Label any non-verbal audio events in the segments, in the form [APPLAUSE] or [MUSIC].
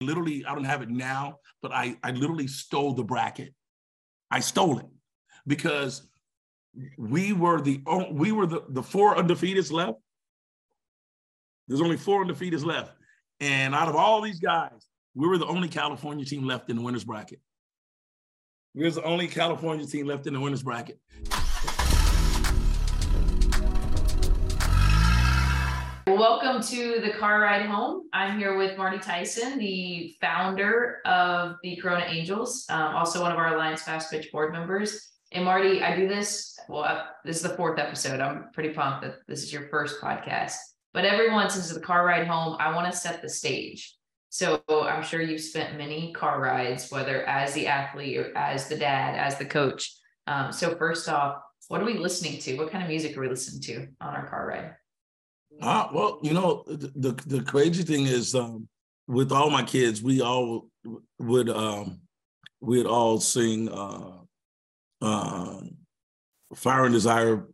literally, I don't have it now, but I, I literally stole the bracket. I stole it because we were the we were the, the four undefeateds left. There's only four undefeateds left. And out of all these guys, we were the only California team left in the winners bracket. We were the only California team left in the winners bracket. Welcome to the car ride home. I'm here with Marty Tyson, the founder of the Corona Angels, um, also one of our Alliance Fast Pitch board members. And Marty, I do this. Well, uh, this is the fourth episode. I'm pretty pumped that this is your first podcast. But everyone, since the car ride home, I want to set the stage. So I'm sure you've spent many car rides, whether as the athlete or as the dad, as the coach. Um, so first off, what are we listening to? What kind of music are we listening to on our car ride? Uh, well, you know, the, the, the crazy thing is um, with all my kids, we all would um, we'd all sing uh, uh, Fire and Desire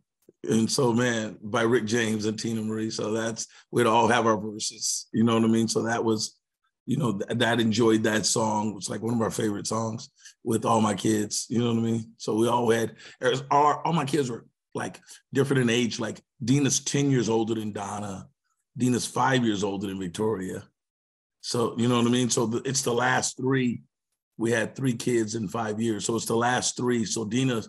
and so man by Rick James and Teena Marie. So that's we'd all have our verses, you know what I mean? So that was, you know, th- that enjoyed that song. It's like one of our favorite songs with all my kids, you know what I mean? So we all had all, all my kids were like different in age. Like Dena's 10 years older than Donna. Dena's five years older than Victoria. So, you know what I mean? So the, it's the last three. We had three kids in five years. So it's the last three. So Dena,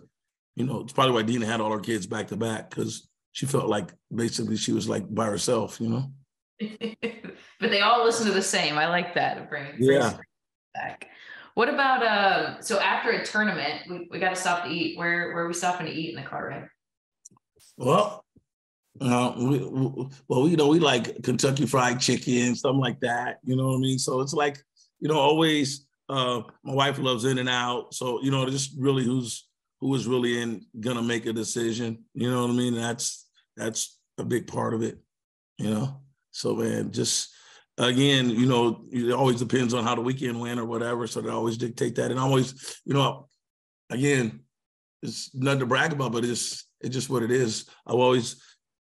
you know, it's probably why Dena had all her kids back to back because she felt like basically she was like by herself, you know? [LAUGHS] but they all listen to the same. I like that. Bring, yeah. Back. What about uh so after a tournament, we, we got to stop to eat. Where where are we stopping to eat in the car ride? Well, uh, we, we, well, you know, we like Kentucky Fried Chicken, something like that. You know what I mean? So it's like, you know, always. Uh, my wife loves In and Out, so you know, just really who's who is really in gonna make a decision. You know what I mean? That's that's a big part of it. You know, so man, just again, you know, it always depends on how the weekend went or whatever. So they always dictate that, and always, you know, again, it's nothing to brag about, but it's it's just what it is. I've always,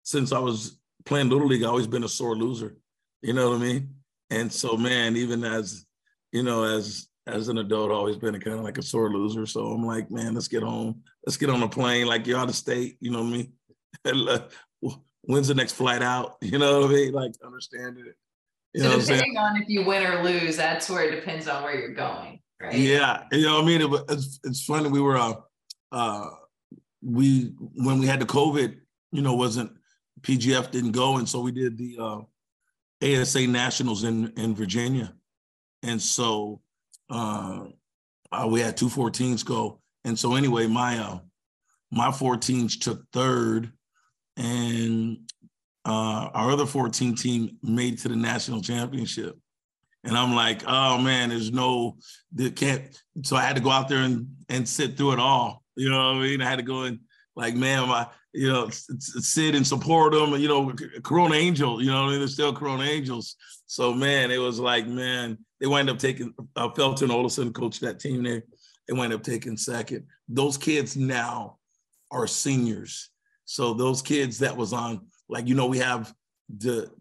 since I was playing little league, I've always been a sore loser. You know what I mean? And so, man, even as you know, as as an adult, I've always been a kind of like a sore loser. So I'm like, man, let's get home. Let's get on a plane. Like you're out of state. You know what I mean? [LAUGHS] When's the next flight out? [LAUGHS] You know what I mean? Like understanding it. You so depending on if you win or lose, that's where it depends on where you're going, right? Yeah, you know what I mean. It, it's it's funny. We were uh, uh, we when we had the COVID, you know, wasn't PGF didn't go, and so we did the uh, ASA Nationals in in Virginia, and so uh, uh, we had two 14s go, and so anyway, my uh, my 14s took third, and uh, our other 14 team made to the national championship. And I'm like, oh man, there's no, they can't. So I had to go out there and, and sit through it all. You know what I mean? I had to go and like, man, my, you know, sit and support them. You know, Corona Angel. You know, they're still Corona Angels. So man, it was like, man, they wind up taking uh, Felton Olson, coach that team there. They wind up taking second. Those kids now are seniors. So those kids that was on, like, you know, we have the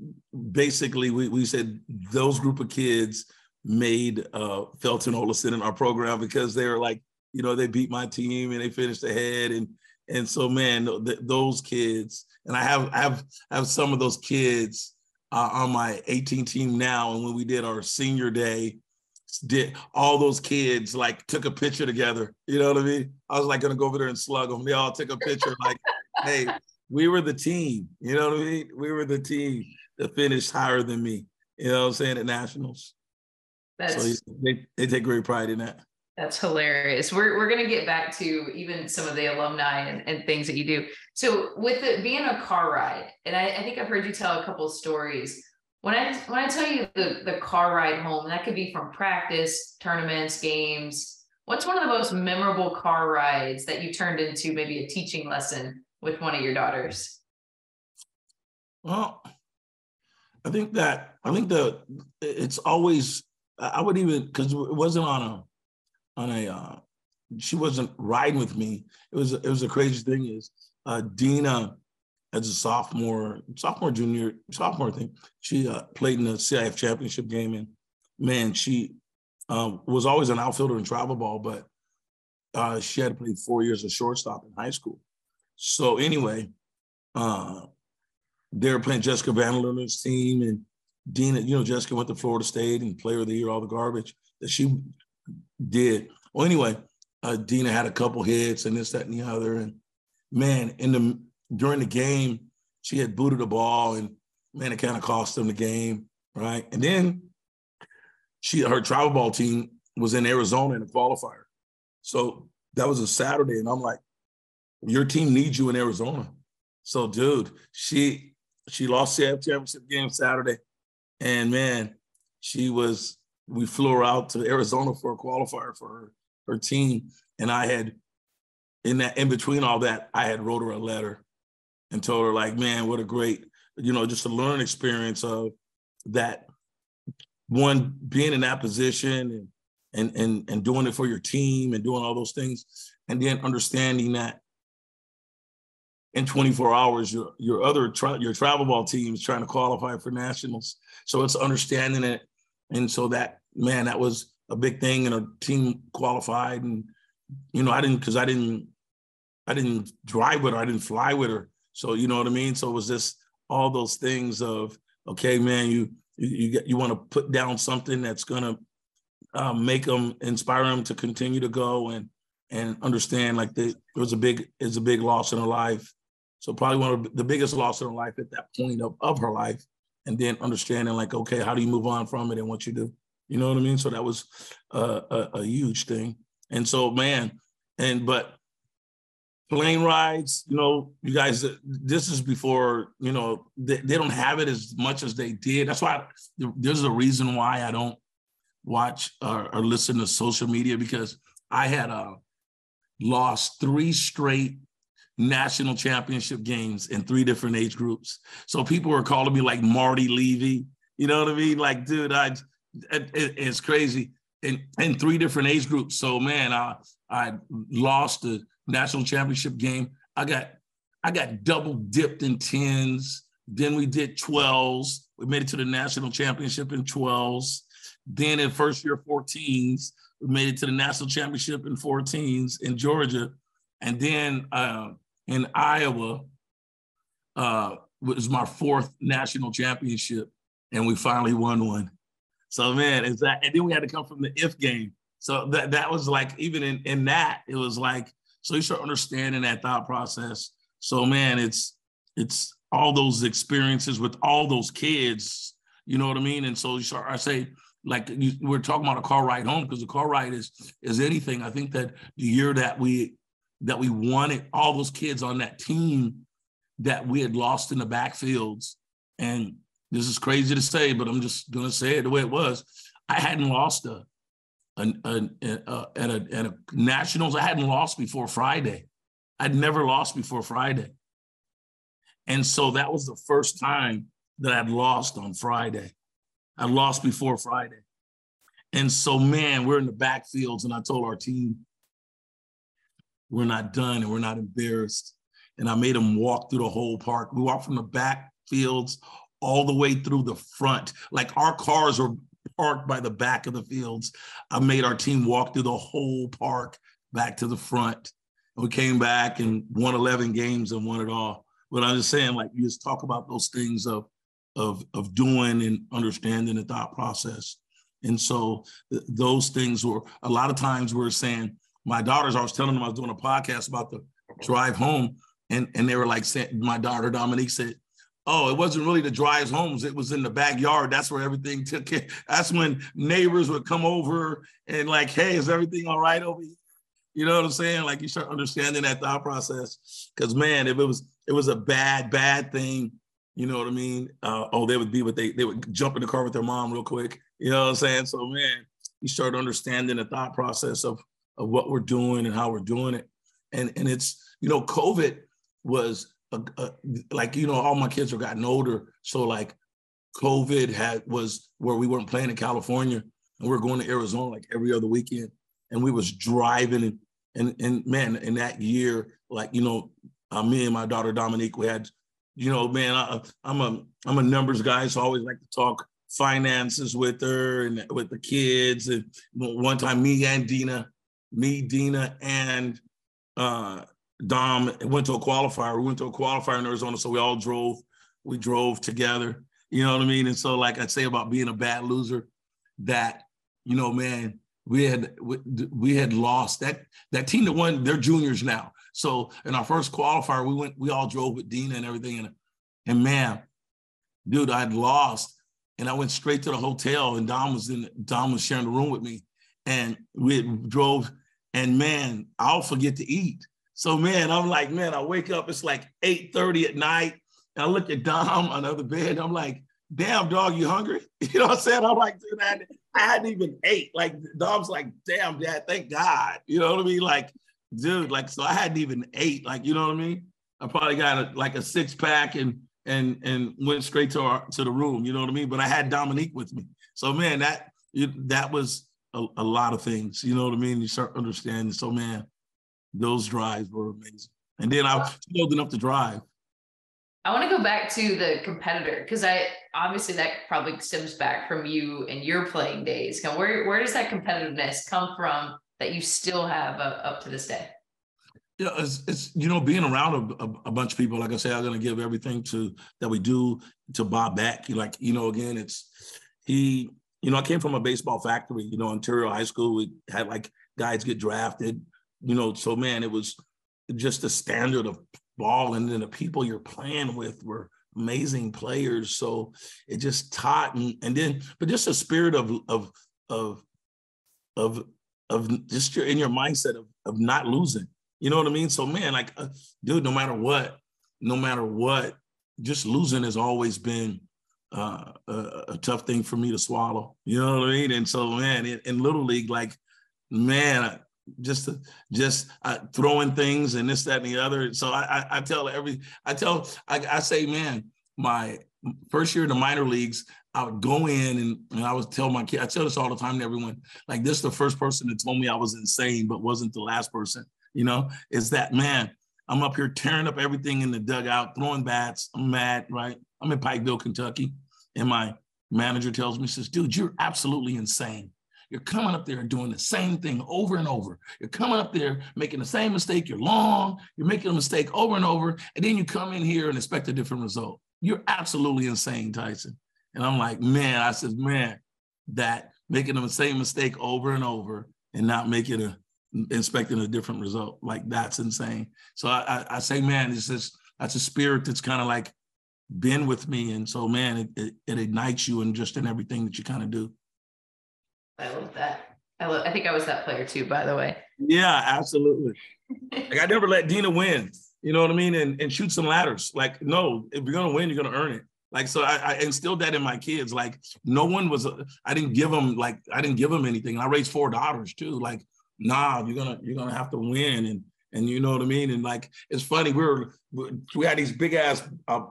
basically we, we said those group of kids made uh Felton Olson in our program because they were like you know, they beat my team and they finished ahead. And and so, man, th- those kids, and I have I have I have some of those kids uh, on my 18 team now. And when we did our senior day, did all those kids like took a picture together. You know what I mean? I was like gonna go over there and slug them. They all took a picture, like, [LAUGHS] hey, we were the team. You know what I mean? We were the team that finished higher than me. You know what I'm saying at nationals. That's... So they, they take great pride in that. That's hilarious. We're, we're going to get back to even some of the alumni and, and things that you do. So with it being a car ride, and I, I think I've heard you tell a couple stories. When I when I tell you the, the car ride home, that could be from practice, tournaments, games. What's one of the most memorable car rides that you turned into maybe a teaching lesson with one of your daughters? Well, I think that I think that it's always I would even because it wasn't on a on a uh, she wasn't riding with me. It was it was a crazy thing is uh, Dena as a sophomore, sophomore, junior, sophomore thing, she uh, played in the CIF championship game and man, she uh, was always an outfielder in travel ball, but uh, she had played four years of shortstop in high school. So anyway, uh, they were playing Jessica Van Vanderlinder's team and Dena, you know, Jessica went to Florida State and player of the year, all the garbage that she did. Well, anyway, uh, Dena had a couple hits and this, that, and the other. And man, in the during the game, she had booted the ball and man, it kind of cost them the game, right? And then she her travel ball team was in Arizona in a qualifier. So that was a Saturday, and I'm like, your team needs you in Arizona. So, dude, she she lost the championship game Saturday, and man, she was. We flew her out to Arizona for a qualifier for her her team, and I had in that in between all that, I had wrote her a letter and told her like, man, what a great, you know, just a learning experience of that one being in that position and and and and doing it for your team and doing all those things, and then understanding that in 24 hours your your other tra- your travel ball team is trying to qualify for nationals. So it's understanding it, and so that man, that was a big thing, and a team qualified, and you know I didn't because I didn't I didn't drive with her, I didn't fly with her, so you know what I mean. So it was just all those things of okay, man, you you get, you want to put down something that's gonna um, make them inspire them to continue to go and and understand like they, it was a big it's a big loss in her life. So probably one of the biggest loss in her life at that point of, of her life. And then understanding like, okay, how do you move on from it and what you do? You know what I mean? So that was a, a, huge thing. And so, man, and but plane rides, you know, you guys, this is before, you know, they, they don't have it as much as they did. That's why there's a reason why I don't watch or, or listen to social media because I had uh, lost three straight national championship games in three different age groups. So people were calling me like Marv Levy. You know what I mean? Like, dude, I it, it's crazy in in three different age groups. So man, I I lost the national championship game. I got I got double dipped in tens. Then we did 12s. We made it to the national championship in 12s. Then in first year 14s, we made it to the national championship in 14s in Georgia. And then uh, in Iowa uh, was my fourth national championship, and we finally won one. So man, is that? And then we had to come from the if game. So that that was like even in in that it was like so you start understanding that thought process. So man, it's it's all those experiences with all those kids. You know what I mean? And so you start. I say like you, we're talking about a car ride home because the car ride is is anything. I think that the year that we that we wanted all those kids on that team that we had lost in the backfields, and this is crazy to say, but I'm just gonna say it the way it was. I hadn't lost a, a, a, a at a at a nationals. I hadn't lost before Friday. I'd never lost before Friday, and so that was the first time that I'd lost on Friday. I lost before Friday. And so, man, we're in the backfields, and I told our team, we're not done and we're not embarrassed. And I made them walk through the whole park. We walked from the backfields all the way through the front. Like our cars were parked by the back of the fields. I made our team walk through the whole park back to the front. And we came back and won 11 games and won it all. But I'm just saying, like, you just talk about those things of of of doing and understanding the thought process. And so th- those things were a lot of times we are saying, my daughters, I was telling them I was doing a podcast about the drive home, and, and they were like my daughter Dominique said, Oh, it wasn't really the drives homes. It was in the backyard. That's where everything took care. That's when neighbors would come over and like, hey, is everything all right over here? You know what I'm saying? Like you start understanding that thought process. Cause man, if it was it was a bad, bad thing, you know what I mean? Uh, oh, they would be what they they would jump in the car with their mom real quick. You know what I'm saying? So man, you start understanding the thought process of of what we're doing and how we're doing it. And and it's you know, COVID was a, a, like you know, all my kids are gotten older, so like COVID had was where we weren't playing in California and we are going to Arizona like every other weekend, and we was driving and and and man, in that year, like you know, uh, me and my daughter Dominique, we had you know, man, I, am a I'm a numbers guy, so I always like to talk finances with her and with the kids. And one time, me and Dena, me, Dena, and uh, Dom went to a qualifier. We went to a qualifier in Arizona, so we all drove. We drove together. You know what I mean? And so, like I say about being a bad loser, that you know, man, we had we, we had lost that that team that won. They're juniors now. So in our first qualifier, we went. We all drove with Dena and everything, and and man, dude, I'd lost, and I went straight to the hotel, and Dom was in. Dom was sharing the room with me, and we drove. And man, I'll forget to eat. So man, I'm like, man, I wake up, it's like 8:30 at night. And I look at Dom [LAUGHS] on the bed. I'm like, damn dog, you hungry? [LAUGHS] You know what I'm saying? I'm like, dude, I, I hadn't even ate. Like Dom's like, damn, dad, thank God. You know what I mean? Like, dude, like, so I hadn't even ate. Like, you know what I mean? I probably got a, like a six pack and and and went straight to our to the room. You know what I mean? But I had Dominique with me. So man, that that was a, a lot of things. You know what I mean? You start understanding. So man, those drives were amazing. And then I was old enough to drive. I want to go back to the competitor because I obviously that probably stems back from you and your playing days. Where where does that competitiveness come from that you still have uh, up to this day? Yeah, it's, it's you know being around a, a, a, bunch of people. Like I say, I'm gonna give everything to that we do to Bob back. Like you know, again, it's he. You know, I came from a baseball factory. You know, Ontario High School. We had like guys get drafted you know, so man, it was just the standard of ball, and then the people you're playing with were amazing players. So it just taught, and, and then, but just a spirit of of of of of just your in your mindset of of not losing. You know what I mean? So man, like, uh, dude, no matter what, no matter what, just losing has always been uh, a, a, tough thing for me to swallow. You know what I mean? And so, man, in, in little league, like, man, just just uh, throwing things and this that and the other. So i i, I tell every i tell I, I say man my first year in the minor leagues i would go in and, and i would tell my kid i tell this all the time to everyone like this is the first person that told me i was insane but wasn't the last person you know? Is that man i'm up here tearing up everything in the dugout throwing bats i'm mad right? I'm in pikeville kentucky and my manager tells me says dude you're absolutely insane you're coming up there and doing the same thing over and over. You're coming up there making the same mistake. You're long. You're making a mistake over and over. And then you come in here and expect a different result. You're absolutely insane, Tyson. And I'm like, man, I said, man, that making the same mistake over and over and not making a expecting a different result. Like that's insane. So I, I, I say, man, it's just that's a spirit that's kind of like been with me. And so, man, it, it, it ignites you and just in everything that you kind of do. I love that. I I think I was that player too, by the way. Yeah, absolutely. like I never let Dena win. You know what I mean? And and shoot some ladders. Like, no, if you're gonna win, you're gonna earn it. Like, so I, I instilled that in my kids. Like, no one was. I didn't give them like I didn't give them anything. I raised four daughters too. Like, nah, you're gonna you're gonna have to win. And and you know what I mean. And like, it's funny. We were we had these big ass uh,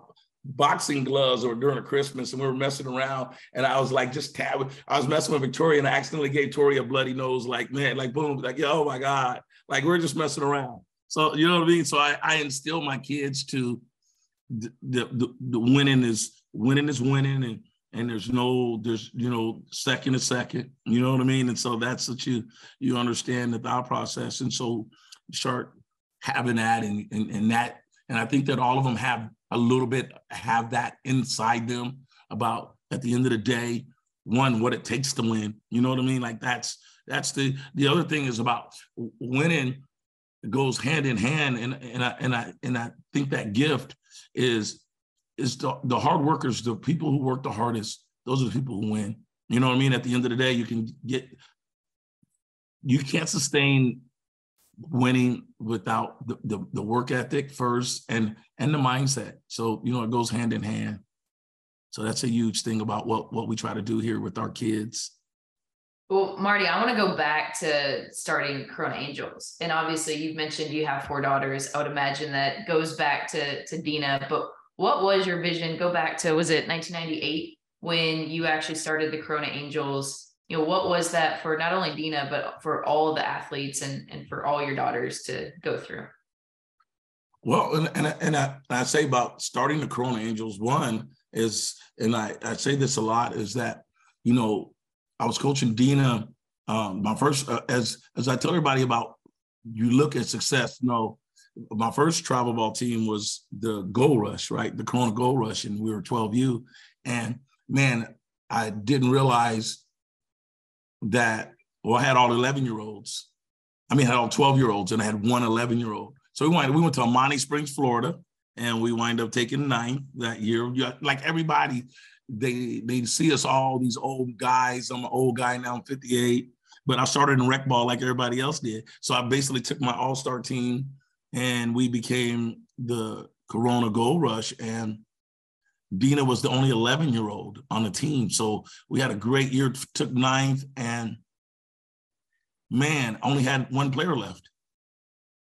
boxing gloves or during a Christmas and we were messing around and I was like just tab I was messing with Victoria and I accidentally gave Tori a bloody nose like man like boom like oh my god. Like we're just messing around. So you know what I mean? So I, I instill my kids to the, the, the winning is winning is winning and and there's no there's you know second to second you know what I mean? And so that's what you you understand the thought process and so start having that and and, and that and I think that all of them have a little bit have that inside them about at the end of the day, one, what it takes to win. You know what I mean? Like that's that's the the other thing is about winning goes hand in hand. And and I and I and I think that gift is is the, the hard workers, the people who work the hardest, those are the people who win. You know what I mean? At the end of the day, you can get you can't sustain winning without the, the, the, work ethic first and and the mindset. So you know it goes hand in hand. So that's a huge thing about what what we try to do here with our kids. Well marty i want to go back to starting corona angels. And obviously you've mentioned you have four daughters. I would imagine that goes back to to dena. But what was your vision? Go back to was it 1998 when you actually started the corona angels you know what was that for not only dena but for all the athletes and and for all your daughters to go through well and and, and I, and I say about starting the corona angels one is, and I, I say this a lot, is that, you know, I was coaching Dena. Um, my first, uh, as as I tell everybody about, you look at success. You know, my first travel ball team was the Gold Rush, right? The Corona Gold Rush, and we were 12U. And man, I didn't realize that. Well, I had all 11 year olds. I mean, I had all 12 year olds, and I had one 11 year old. So we went. We went to Altamonte Springs, Florida, and we wind up taking nine that year. Like everybody, they they see us all these old guys. I'm an old guy now. I'm 58, but I started in rec ball like everybody else did. So I basically took my all star team, and we became the Corona Gold Rush. And Dena was the only 11 year old on the team. So we had a great year. Took ninth, and man, only had one player left.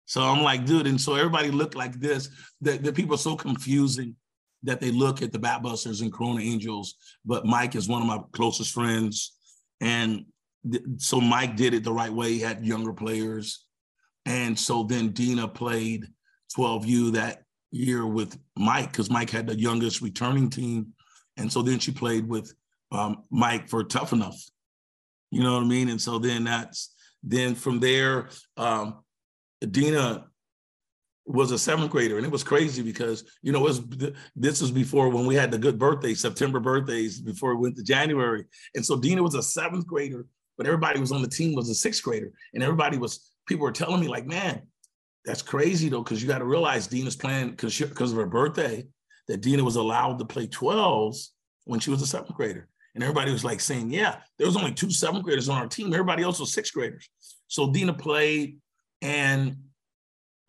So I'm like, dude, and so everybody looked like this. The, the people are so confusing that they look at the Batbusters and Corona Angels, but Mike is one of my closest friends. And th- so Mike did it the right way. He had younger players. And so then Dena played 12U that year with Mike because Mike had the youngest returning team. And so then she played with um, Mike for Tough Enough. You know what I mean? And so then that's then from there, um, Dena was a seventh grader, and it was crazy because you know it was this was before when we had the good birthdays, September birthdays, before we went to January, and so Dena was a seventh grader, but everybody was on the team was a sixth grader, and everybody was people were telling me like, man, that's crazy though, because you got to realize Dena's playing because because of her birthday that Dena was allowed to play 12s when she was a seventh grader. And everybody was like saying, yeah, there was only two seventh graders on our team. Everybody else was sixth graders. So Dena played and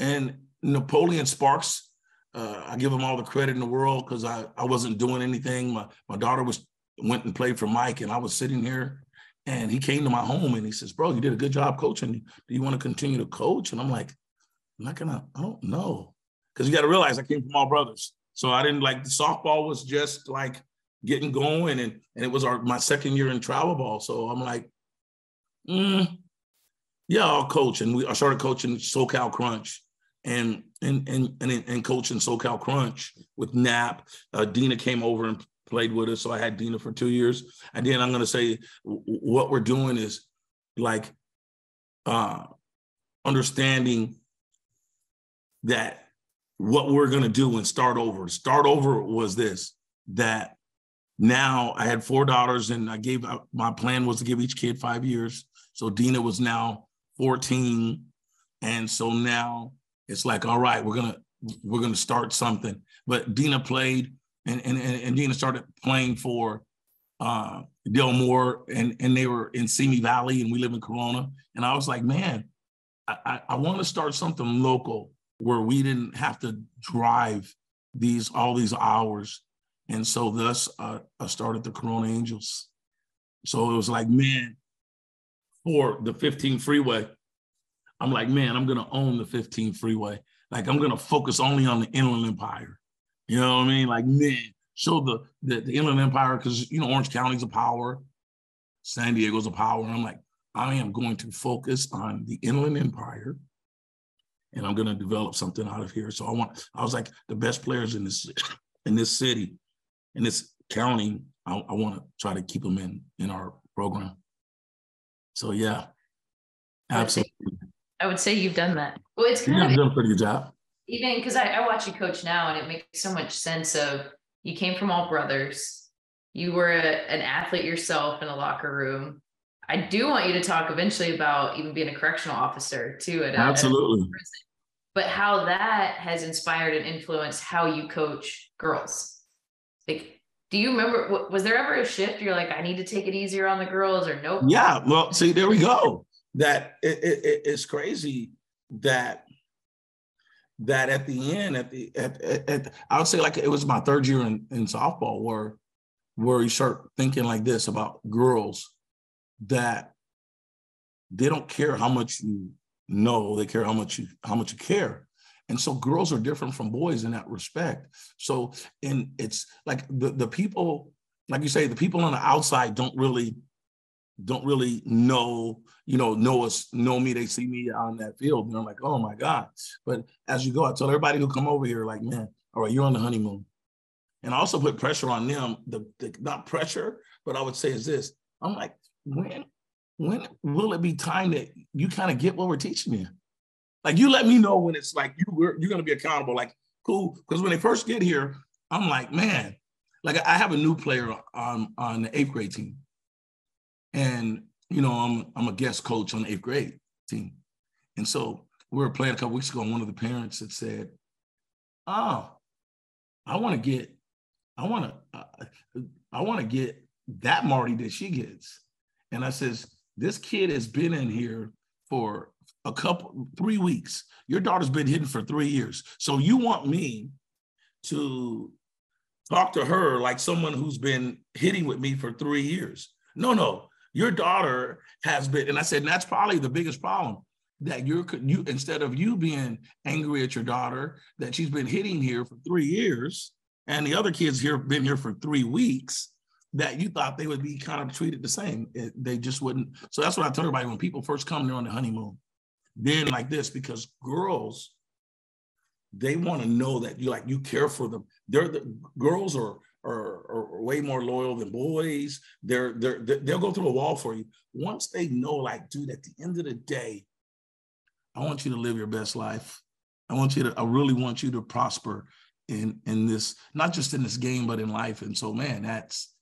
and Napoleon Sparks, uh, I give him all the credit in the world because I, I wasn't doing anything. My my daughter was went and played for Mike, and I was sitting here, and he came to my home and he says, "Bro, you did a good job coaching. Do you want to continue to coach?" And I'm like, "I'm not gonna. I don't know." Because you got to realize I came from all brothers, so I didn't like the softball was just like getting going, and and it was our my second year in travel ball. So I'm like, mm, yeah, I'll coach. And we I started coaching SoCal Crunch and and and and, and coaching SoCal Crunch with Nap. Uh, Dena came over and played with us, so I had Dena for two years. And then I'm to say what we're doing is like uh, understanding that what we're going to do and start over. Start over was this that now I had four daughters and I gave my plan was to give each kid five years. So Dena was now 14. And so now it's like, all right, we're gonna we're gonna start something. But Dena played and and, and Dena started playing for uh Del Moore and, and they were in Simi Valley and we live in Corona. And I was like, man, I, I, I want to start something local where we didn't have to drive these all these hours. And so thus uh, I started the Corona Angels. So it was like, man, for the 15 freeway, I'm like, man, I'm gonna own the 15 freeway. Like I'm gonna focus only on the Inland Empire. You know what I mean? Like, man, show the the, the Inland Empire because you know Orange County's a power, San Diego's a power. And I'm like, I am going to focus on the Inland Empire, and I'm gonna develop something out of here. So I want. I was like, the best players in this in this city, in this county. I, I want to try to keep them in in our program. So yeah, absolutely. I would say you've done that. Well, it's kind yeah, of done a pretty good job. Even because I, I watch you coach now, and it makes so much sense. Of you came from all brothers, you were a, an athlete yourself in a locker room. I do want you to talk eventually about even being a correctional officer too. At Absolutely. But how that has inspired and influenced how you coach girls. Like, do you remember? Was there ever a shift? You're like, I need to take it easier on the girls, or nope? Yeah. Well, see, there we go that it, it, it's crazy that that at the end at the at, at, at, I would say like it was my third year in, in softball where where you start thinking like this about girls that they don't care how much you know they care how much you how much you care and so girls are different from boys in that respect so and it's like the the people like you say the people on the outside don't really don't really know, you know, know us, know me. They see me on that field, and I'm like, oh my God. But as you go, I tell everybody who come over here, like, man, all right, you're on the honeymoon. and I also put pressure on them. The, the not pressure, but I would say is this. I'm like, when when will it be time that you kind of get what we're teaching you? Like you let me know when it's like you you're gonna be accountable. Like cool, because when they first get here, I'm like, man, like I have a new player on on the eighth grade team, and you know I'm I'm a guest coach on the eighth grade team, and so we were playing a couple weeks ago, and one of the parents had said, "Oh, I want to get, I want to, uh, I want to get that Marty that she gets," and I says, "This kid has been in here for a couple, three weeks. Your daughter's been hidden for three years, so you want me to talk to her like someone who's been hitting with me for three years. No, no, your daughter has been, and I said, and that's probably the biggest problem that you're you instead of you being angry at your daughter that she's been hitting here for three years, and the other kids here been here for three weeks, that you thought they would be kind of treated the same. It, they just wouldn't. So that's what I tell everybody when people first come, they're on the honeymoon. Then like this, because girls they want to know that you like you care for them. They're the girls are, are are way more loyal than boys. They're they're they'll go through a wall for you once they know like, dude. At the end of the day, I want you to live your best life. I want you to. I really want you to prosper in in this, not just in this game, but in life. And so, man, that's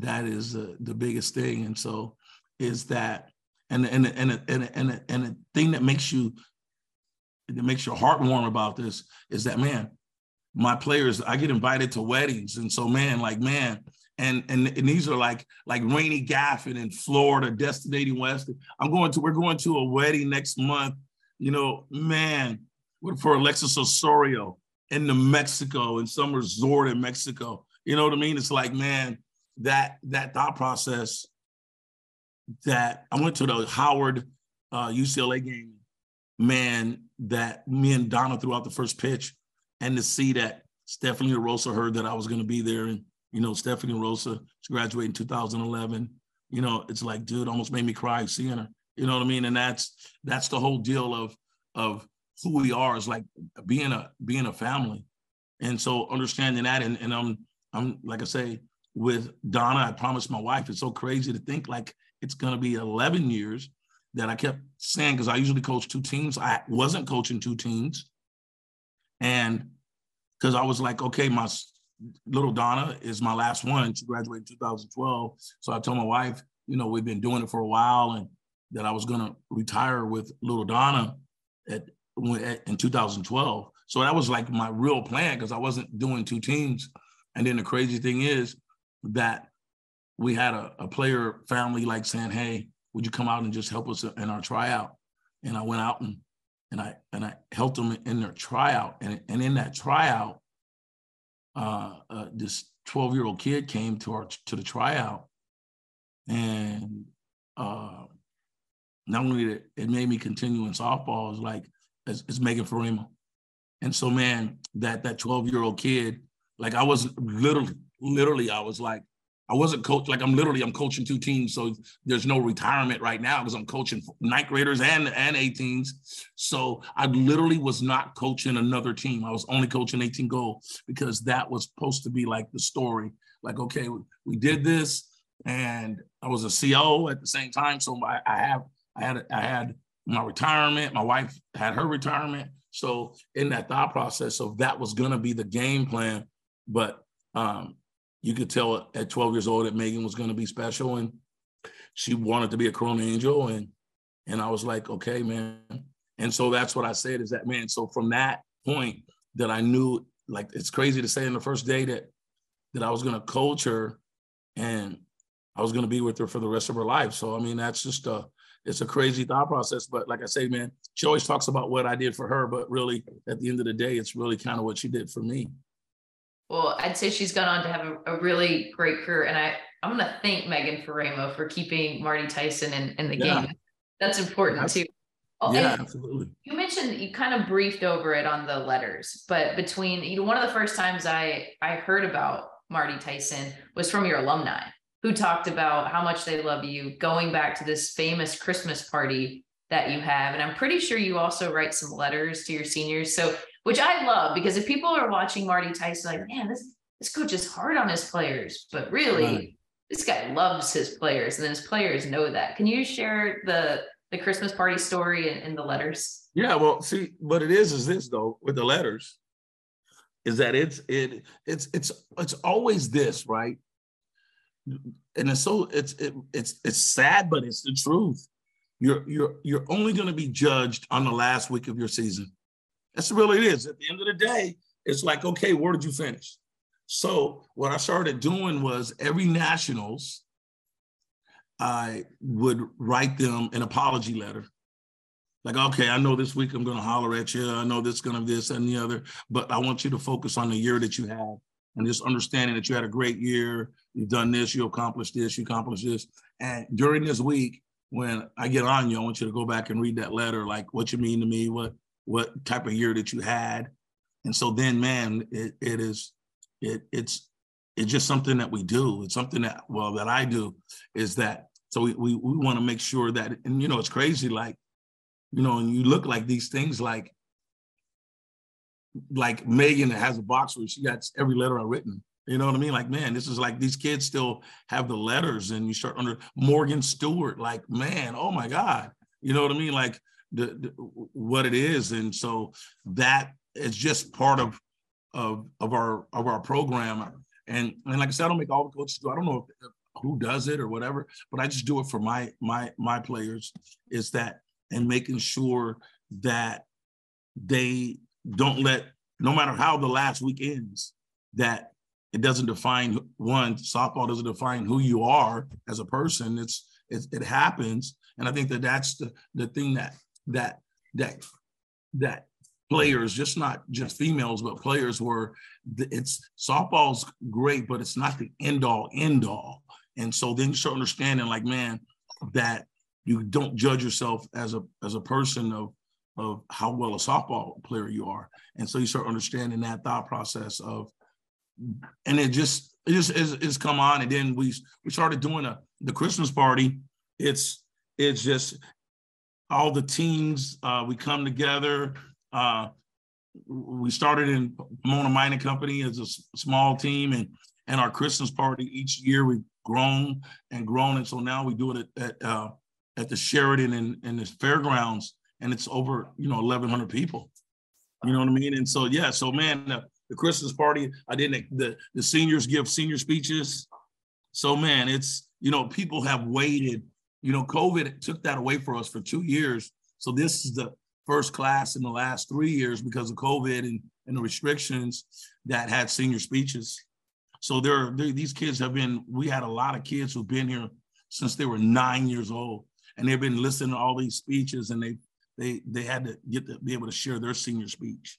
that is uh, the biggest thing. And so, is that and and and and and and a thing that makes you that makes your heart warm about this is that man, my players, I get invited to weddings. And so man, like man, and and, and these are like like Rainy Gaffin in Florida, Destinating West. I'm going to, we're going to a wedding next month, you know, man, for Alexis Osorio in New Mexico, in some resort in Mexico. You know what I mean? It's like, man, that that thought process that I went to the Howard uh, UCLA game man that me and Donna threw out the first pitch, and to see that Stephanie Rosa heard that I was going to be there, and you know Stephanie Rosa, she graduated in 2011. You know, it's like, dude, almost made me cry seeing her. You know what I mean? And that's that's the whole deal of of who we are is like being a being a family. And so understanding that, and, and I'm I'm like I say, with Donna, I promised my wife, it's so crazy to think like it's gonna be 11 years that I kept saying because I usually coach two teams. I wasn't coaching two teams. And because I was like, okay, my little Donna is my last one. She graduated in 2012. So I told my wife, you know, we've been doing it for a while and that I was going to retire with little Donna at, in 2012. So that was like my real plan because I wasn't doing two teams. And then the crazy thing is that we had a, a player family like saying, hey, would you come out and just help us in our tryout? And I went out and and I and I helped them in their tryout. And, and in that tryout, uh, uh, this 12 year old kid came to our to the tryout, and uh, not only that it made me continue in softball, is like it's, it's Megan Faraimo. And so, man, that that 12 year old kid, like I was literally, literally, I was like, I wasn't coach like I'm literally I'm coaching two teams, so there's no retirement right now because I'm coaching ninth graders and and 18s. So I literally was not coaching another team. I was only coaching 18 goal because that was supposed to be like the story. Like okay, we did this, and I was a CO at the same time. So I, I have I had I had my retirement. My wife had her retirement. So in that thought process of that was gonna be the game plan, but um, you could tell at 12 years old that Megan was going to be special and she wanted to be a Corona Angel. And, and I was like, okay, man. And so that's what I said is that, man, so from that point that I knew, like, it's crazy to say in the first day that, that I was going to coach her and I was going to be with her for the rest of her life. So, I mean, that's just a, it's a crazy thought process. But like I say, man, she always talks about what I did for her, but really at the end of the day, it's really kind of what she did for me. Well, I'd say she's gone on to have a, a really great career. And I, I'm going to thank Megan Faraimo for keeping Marty Tyson in, in the yeah. game. That's important That's, too. Oh, yeah, absolutely. You mentioned you kind of briefed over it on the letters, but between you know, one of the first times I I heard about Marty Tyson was from your alumni who talked about how much they love you, going back to this famous Christmas party that you have. And I'm pretty sure you also write some letters to your seniors. So which I love because if people are watching Marty Tyson, like, man, this this coach is hard on his players, but really right. this guy loves his players, and his players know that. Can you share the the Christmas party story and, and the letters? Yeah, well, see, what it is is this though with the letters, is that it's it it's it's it's always this right, and it's so it's it, it's it's sad, but it's the truth. You're you're you're only going to be judged on the last week of your season. That's really it is. At the end of the day, it's like, okay, where did you finish? So what I started doing was every nationals, I would write them an apology letter. Like, okay, I know this week I'm going to holler at you. I know this is going to be this and the other, but I want you to focus on the year that you had and just understanding that you had a great year. You've done this, you accomplished this, you accomplished this. And during this week, when I get on you, I want you to go back and read that letter, like what you mean to me, what what type of year that you had. And so then, man, it, it is, it it's, it's just something that we do. It's something that, well, that I do is that, so we, we, we want to make sure that, and you know, it's crazy, like, you know, and you look like these things like, like Megan has a box where she got every letter I've written. You know what I mean? Like, man, this is like these kids still have the letters, and you start under Morgan Stuart. Like, man, oh my God. You know what I mean? Like, the, the, what it is, and so that is just part of of of our of our program. And and like I said, I don't make all the coaches do. I don't know if, uh, who does it or whatever, but I just do it for my my my players. Is that and making sure that they don't let no matter how the last week ends that it doesn't define one softball doesn't define who you are as a person it's it, it happens and i think that that's the the thing that that that that players, just not just females, but players were it's softball's great, but it's not the end all end all. And so then you start understanding, like, man, that you don't judge yourself as a as a person of of how well a softball player you are. And so you start understanding that thought process of and it just it just is, is come on. And then we we started doing a the Christmas party. It's it's just all the teams, uh, we come together. Uh, we started in Pomona Mining Company as a small team, and and our Christmas party each year we've grown and grown, and so now we do it at at, uh, at the Sheraton and, and the fairgrounds, and it's over you know 1,100 people. You know what I mean? And so yeah, so man, the, the Christmas party, I didn't the the seniors give senior speeches. So man, it's you know people have waited you know, COVID took that away for us for two years. So this is the first class in the last three years because of COVID and, and the restrictions that had senior speeches. So there, there, these kids have been, we had a lot of kids who've been here since they were nine years old. And they've been listening to all these speeches and they they they had to get to be able to share their senior speech.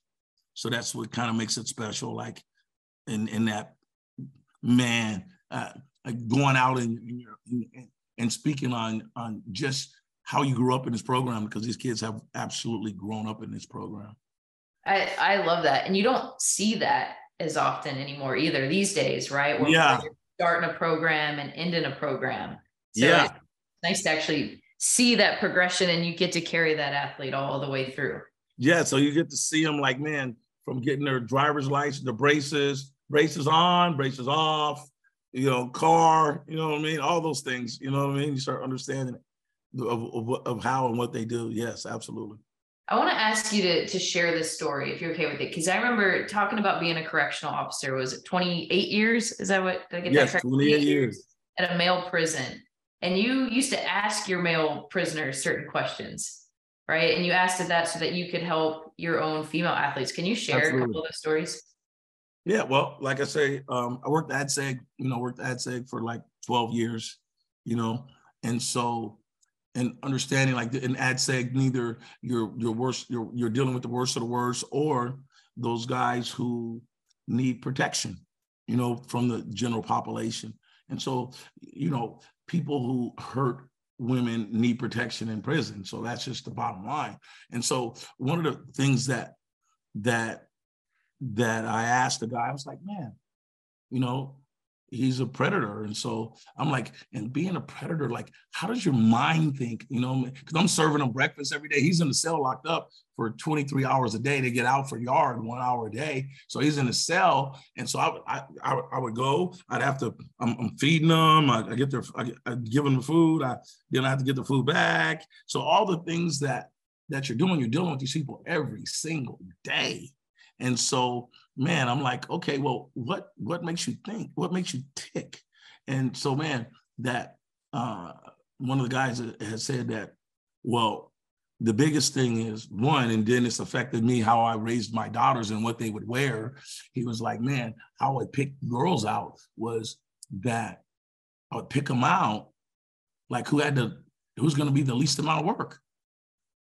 So that's what kind of makes it special. Like in in that man, uh, like going out and, and, and speaking on on just how you grew up in this program because these kids have absolutely grown up in this program. I I love that, and you don't see that as often anymore either these days, right? Where yeah. starting a program and ending a program. So yeah. Nice to actually see that progression, and you get to carry that athlete all the way through. Yeah, so you get to see them like man from getting their driver's license, the braces, braces on, braces off, you know, car, you know what I mean? All those things, you know what I mean? You start understanding of, of, of how and what they do. Yes, absolutely. I want to ask you to, to share this story if you're okay with it. Cause I remember talking about being a correctional officer. Was it 28 years? Is that what did I get yes, that 28 years at a male prison. And you used to ask your male prisoners certain questions, right? And you asked that so that you could help your own female athletes. Can you share Absolutely. a couple of those stories? Yeah, well, like I say, um, I worked at AdSeg, you know, worked at AdSeg for like 12 years, you know, and so and understanding like in AdSeg, neither you're you're worst, you're you're dealing with the worst of the worst, or those guys who need protection, you know, from the general population. And so, you know, people who hurt women need protection in prison. So that's just the bottom line. And so one of the things that that that I asked the guy, I was like, man, you know, he's a predator. And so I'm like, and being a predator, like, how does your mind think? You know, because I'm serving him breakfast every day. He's in the cell locked up for 23 hours a day to get out for yard one hour a day. So he's in a cell. And so I, I, I, would go, I'd have to, I'm, I'm feeding them. I, I get their, I, I give them the food. I, then I have to get the food back. So all the things that, that you're doing, you're dealing with these people every single day. And so, man, I'm like, okay, well, what what makes you think? What makes you tick? And so, man, that uh, one of the guys has said that, well, the biggest thing is one, and then it's affected me how I raised my daughters and what they would wear. He was like, man, how I picked girls out was that I would pick them out like who had the who's going to be the least amount of work.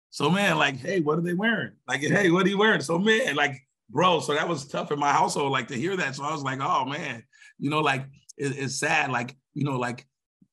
So man, like, hey, what are they wearing? Like, hey, what are you wearing? So man, like bro. So that was tough in my household, like to hear that. So I was like, oh man, you know, like it, it's sad, like you know, like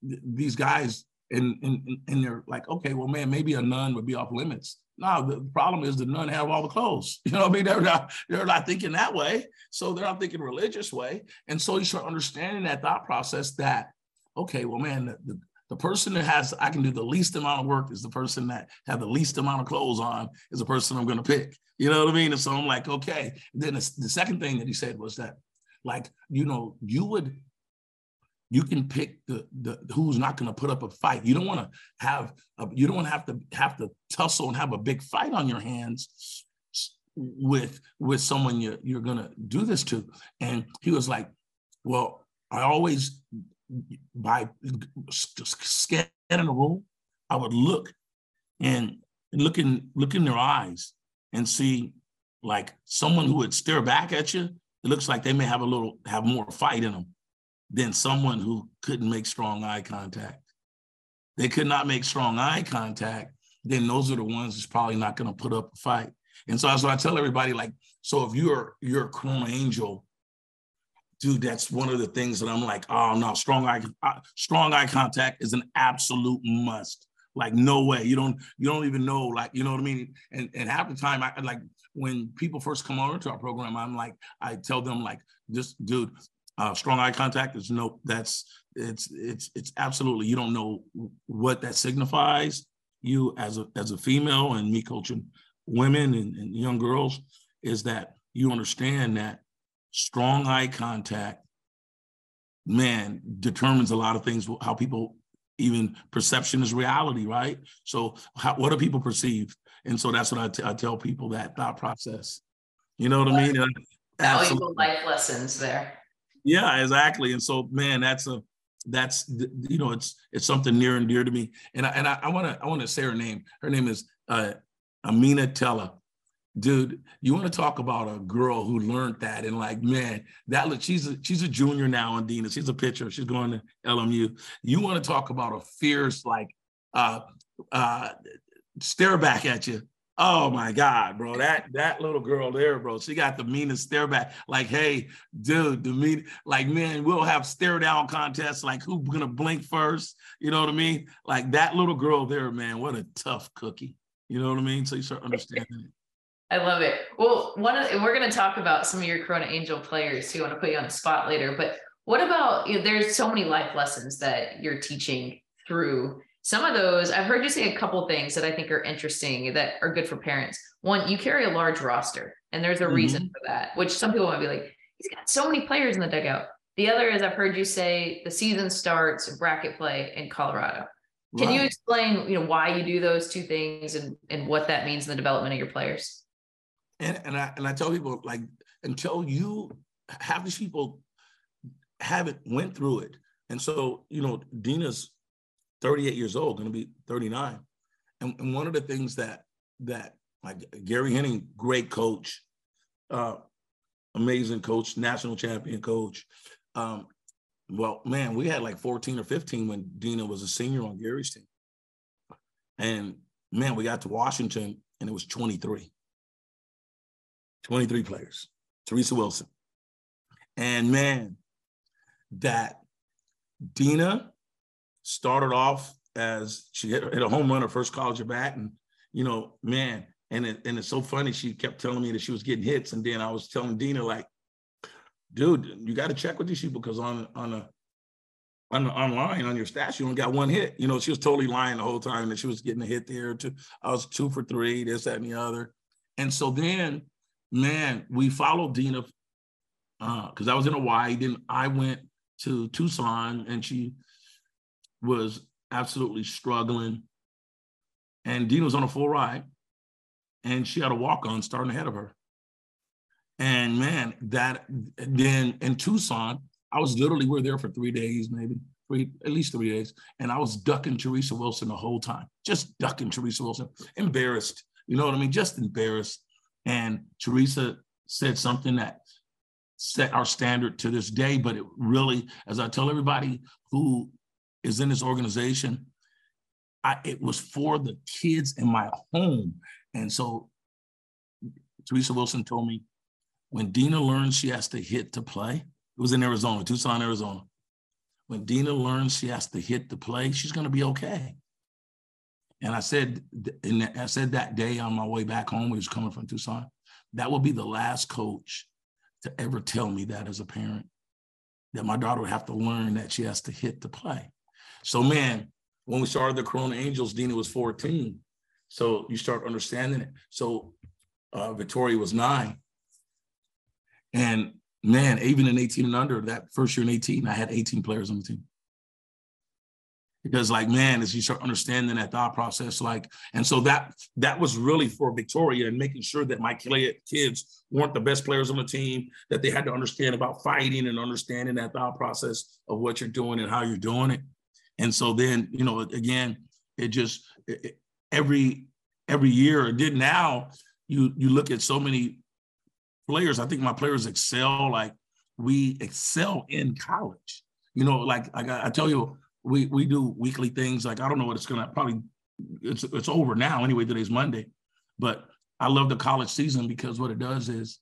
th- these guys, and, and and they're like, okay, well, man, maybe a nun would be off limits. No, the problem is the nun have all the clothes. [LAUGHS] You know what I mean? They're not, they're not thinking that way. So they're not thinking religious way. And so you start understanding that thought process that, okay, well, man, the, the, the person that has I can do the least amount of work is the person that have the least amount of clothes on is the person I'm going to pick. You know what I mean? And so I'm like, okay. And then the, second thing that he said was that, like, you know, you would you can pick the the who's not going to put up a fight. You don't want to have a, you don't have to have to tussle and have a big fight on your hands with with someone you, you're going to do this to. And he was like, well, I always by scanning the room, I would look and look in look in their eyes and see like someone who would stare back at you. It looks like they may have a little have more fight in them than someone who couldn't make strong eye contact. They could not make strong eye contact. Then those are the ones that's probably not going to put up a fight. And so that's what I tell everybody. Like, so if you're you're a Corona angel dude, that's one of the things that I'm like, oh no, strong eye, uh, strong eye contact is an absolute must. Like no way, you don't, you don't even know, like you know what I mean. And and half the time, I like when people first come over to our program, I'm like, I tell them like, just dude, uh, strong eye contact is no, that's it's it's it's absolutely you don't know what that signifies. You as a as a female and me coaching women and, and young girls is that you understand that strong eye contact, man, determines a lot of things, how people even perception is reality, right? So how, what do people perceive? And so that's what I, t- I tell people that thought process. You know what I mean? Valuable life lessons there. Yeah, exactly. And so, man, that's a that's you know it's it's something near and dear to me. And I and I want to I want to say her name. Her name is uh, Amina Tella dude, you want to talk about a girl who learned that and like, man, that look, she's a she's a junior now, in Dena. She's a pitcher. She's going to LMU. You want to talk about a fierce, like uh uh stare back at you. Oh my God, bro. That that little girl there, bro. She got the meanest stare back. Like, hey, dude, the mean, like, man, we'll have stare down contests, like who's gonna blink first. You know what I mean? Like that little girl there, man. What a tough cookie. You know what I mean? So you start understanding it. I love it. Well, one of we're going to talk about some of your Corona Angel players who want to put you on the spot later. But what about you know, there's so many life lessons that you're teaching through. Some of those I've heard you say a couple things that I think are interesting that are good for parents. One, you carry a large roster, and there's a mm-hmm. reason for that. Which some people might be like, he's got so many players in the dugout. The other is I've heard you say the season starts bracket play in Colorado. Can right. you explain, you know, why you do those two things and, and what that means in the development of your players? And and I and I tell people like until you have these people haven't went through it. And so, you know, Dena's 38 years old, going to be 39. And, and one of the things that that like Gary Henning, great coach, uh, amazing coach, national champion coach. Um, well, man, we had like 14 or 15 when Dena was a senior on Gary's team. And man, we got to Washington and it was 23. 23 players, Teresa Wilson. And man, that Dena started off as she hit, hit a home run her first college at bat. And, you know, man, and, it, and it's so funny. She kept telling me that she was getting hits. And then I was telling Dena, like, dude, you got to check with these people because on on a on the, online on your stats, you only got one hit. You know, she was totally lying the whole time that she was getting a hit there. Two, I was two for three, this, that, and the other. And so then, man, we followed Dena because uh, I was in Hawaii. Then I went to Tucson, and she was absolutely struggling. And Dena was on a full ride, and she had a walk on starting ahead of her. And man, that then in Tucson, I was literally, we were there for three days, maybe three, at least three days. And I was ducking Teresa Wilson the whole time, just ducking Teresa Wilson, embarrassed. You know what I mean? Just embarrassed. And Teresa said something that set our standard to this day, but it really, as I tell everybody who is in this organization, I, it was for the kids in my home. And so Teresa Wilson told me, when Dena learns she has to hit to play, it was in Arizona, Tucson, Arizona. When Dena learns she has to hit to play, she's going to be okay. And I said, and I said that day on my way back home, we was coming from Tucson, that will be the last coach to ever tell me that as a parent, that my daughter would have to learn that she has to hit to play. So, man, when we started the Corona Angels, Dena was 14. So you start understanding it. So uh, Victoria was nine. And man, even in 18 and under, that first year in 18, I had 18 players on the team. Because like, man, as you start understanding that thought process, like, and so that that was really for Victoria and making sure that my kids weren't the best players on the team, that they had to understand about fighting and understanding that thought process of what you're doing and how you're doing it. And so then, you know, again, it just it, every every year it did now you you look at so many players, I think my players excel. Like we excel in college. You know, like, like I, I tell you, we we do weekly things. Like I don't know what it's gonna probably. It's it's over now anyway. Today's Monday, but I love the college season because what it does is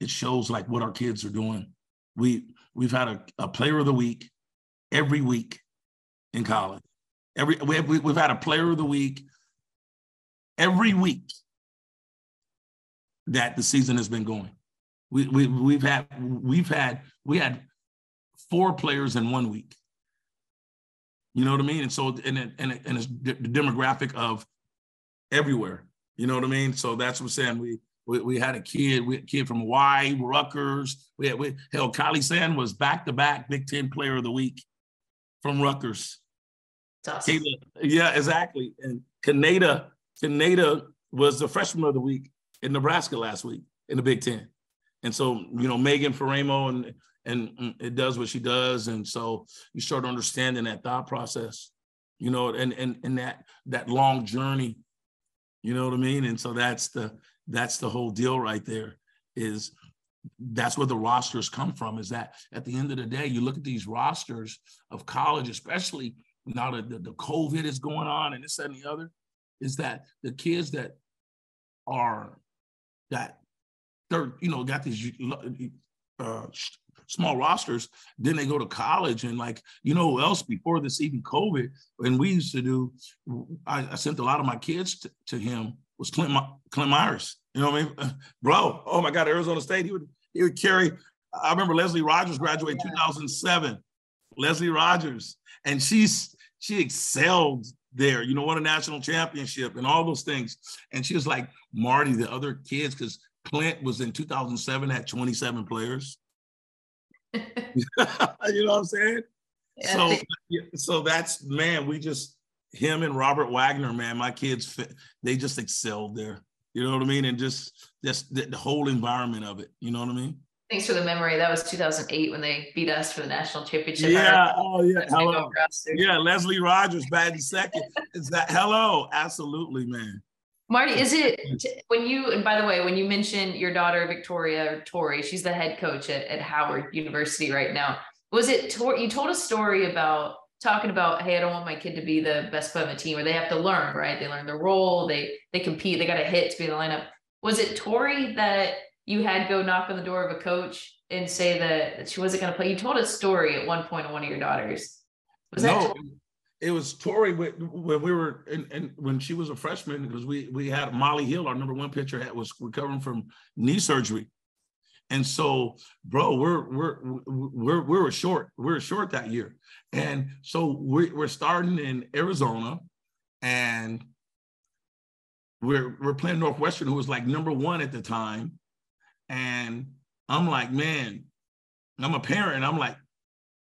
it shows like what our kids are doing. We we've had a, a player of the week every week in college. Every we have, we've had a player of the week every week that the season has been going. We, we we've had we've had we had four players in one week. You know what I mean? And so and it, and, it, and it's the demographic of everywhere. You know what I mean? So that's what I'm saying. We we, we had a kid, we had a kid from Hawaii, Rutgers. We had we, hell, Kylie Sand was back to back Big Ten Player of the Week from Rutgers. Awesome. yeah, exactly. And Kaneda, Kaneda was the freshman of the week in Nebraska last week in the Big Ten. And so, you know, Megan Faraimo and and it does what she does. And so you start understanding that thought process, you know, and and and that that long journey, you know what I mean? And so that's the that's the whole deal right there is that's where the rosters come from is that at the end of the day you look at these rosters of college especially now that the, the covid is going on and this and the other is that the kids that are that they're you know got these uh, small rosters. Then they go to college and like you know who else before this even COVID and we used to do. I, I sent a lot of my kids to, to him was Clint Clint Myers. You know what I mean, [LAUGHS] bro? Oh my God, Arizona State. He would he would carry. I remember Leslie Rogers graduated yeah. 2007. Leslie Rogers, and she's she excelled there. You know, won a national championship and all those things. And she was like Marty, the other kids, because Clint was in 2007 had 27 players. [LAUGHS] you know what I'm saying? Yeah. So, so that's man. We just him and Robert Wagner, man. My kids, they just excelled there. You know what I mean? And just just the, the whole environment of it. You know what I mean? Thanks for the memory. That was 2008 when they beat us for the national championship. Yeah. Oh, yeah. Hello. Yeah. Leslie Rogers batting second. Is that hello? Absolutely, man. Marty, is it when you, and by the way, when you mentioned your daughter, Victoria or Tori, she's the head coach at, at Howard University right now. Was it, Tori, you told a story about talking about, hey, I don't want my kid to be the best player on the team, or they have to learn, right? They learn their role, they they compete, they got to hit to be in the lineup. Was it Tori that you had go knock on the door of a coach and say that, that she wasn't going to play? You told a story at one point of one of your daughters. Was no, that it was Tori when we were and when she was a freshman because we we had Molly Hill, our number one pitcher, had, was recovering from knee surgery, And so, bro, we're we're we're we were short. We were short that year, and so we're we're starting in Arizona, and we're we're playing Northwestern, who was like number one at the time, and I'm like, man, I'm a parent, I'm like,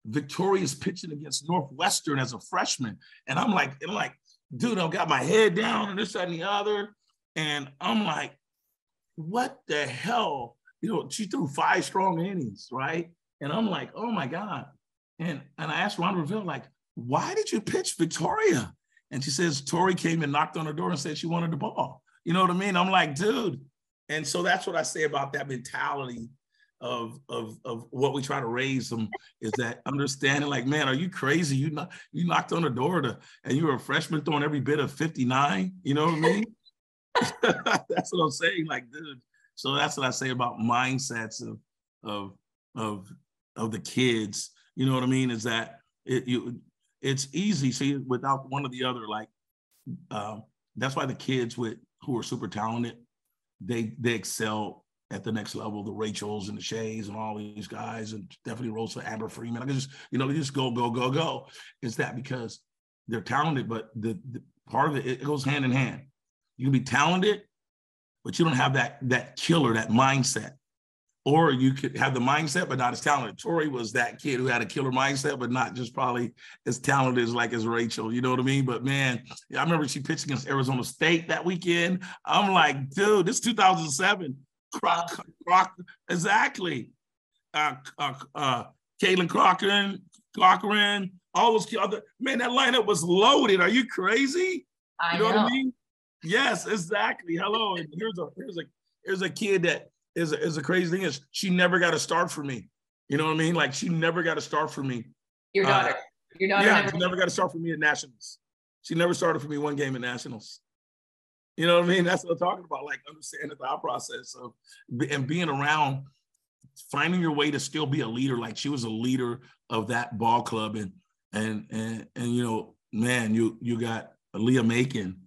Victoria's pitching against Northwestern as a freshman, and I'm like, I'm like, dude, I've got my head down and this and the other, and I'm like, what the hell? You know, she threw five strong innings, right? And I'm like, oh my God. And and I asked Ron Revelle, like, why did you pitch Victoria? And she says, Tori came and knocked on her door and said she wanted the ball. You know what I mean? I'm like, dude. And so that's what I say about that mentality of of of what we try to raise them is that understanding like man are you crazy? You not you knocked on the door to and you were a freshman throwing every bit of 59 you know what i mean? [LAUGHS] That's what i'm saying like dude. So that's what i say about mindsets of of of of the kids. You know what i mean? Is that it you it's easy see without one or the other like um that's why the kids with who are super talented they they excel at the next level, the Rachels and the Shays and all these guys, and Stephanie Rosa, Amber Freeman. I can just, you know, they just go, go, go, go. Is that because they're talented, but the, the part of it, it goes hand in hand. You can be talented, but you don't have that that killer, that mindset. Or you could have the mindset, but not as talented. Tori was that kid who had a killer mindset, but not just probably as talented as like as Rachel. You know what I mean? But man, I remember she pitched against Arizona State that weekend. I'm like, dude, this 2007 Croc, Croc, exactly. Uh, uh, uh, Caitlin all those other man. That lineup was loaded. Are you crazy? I you know, know, what I mean? Yes, exactly. Hello. And here's a here's a here's a kid that is a, is a crazy thing is she never got a start for me. You know what I mean? Like she never got a start for me. Your Uh, daughter. Your daughter yeah, never she never got a start for me at nationals. She never started for me one game at nationals. You know what I mean? That's what I'm talking about. Like understanding the thought process of and being around, finding your way to still be a leader. Like she was a leader of that ball club, and and and and you know, man, you you got Leah Macon.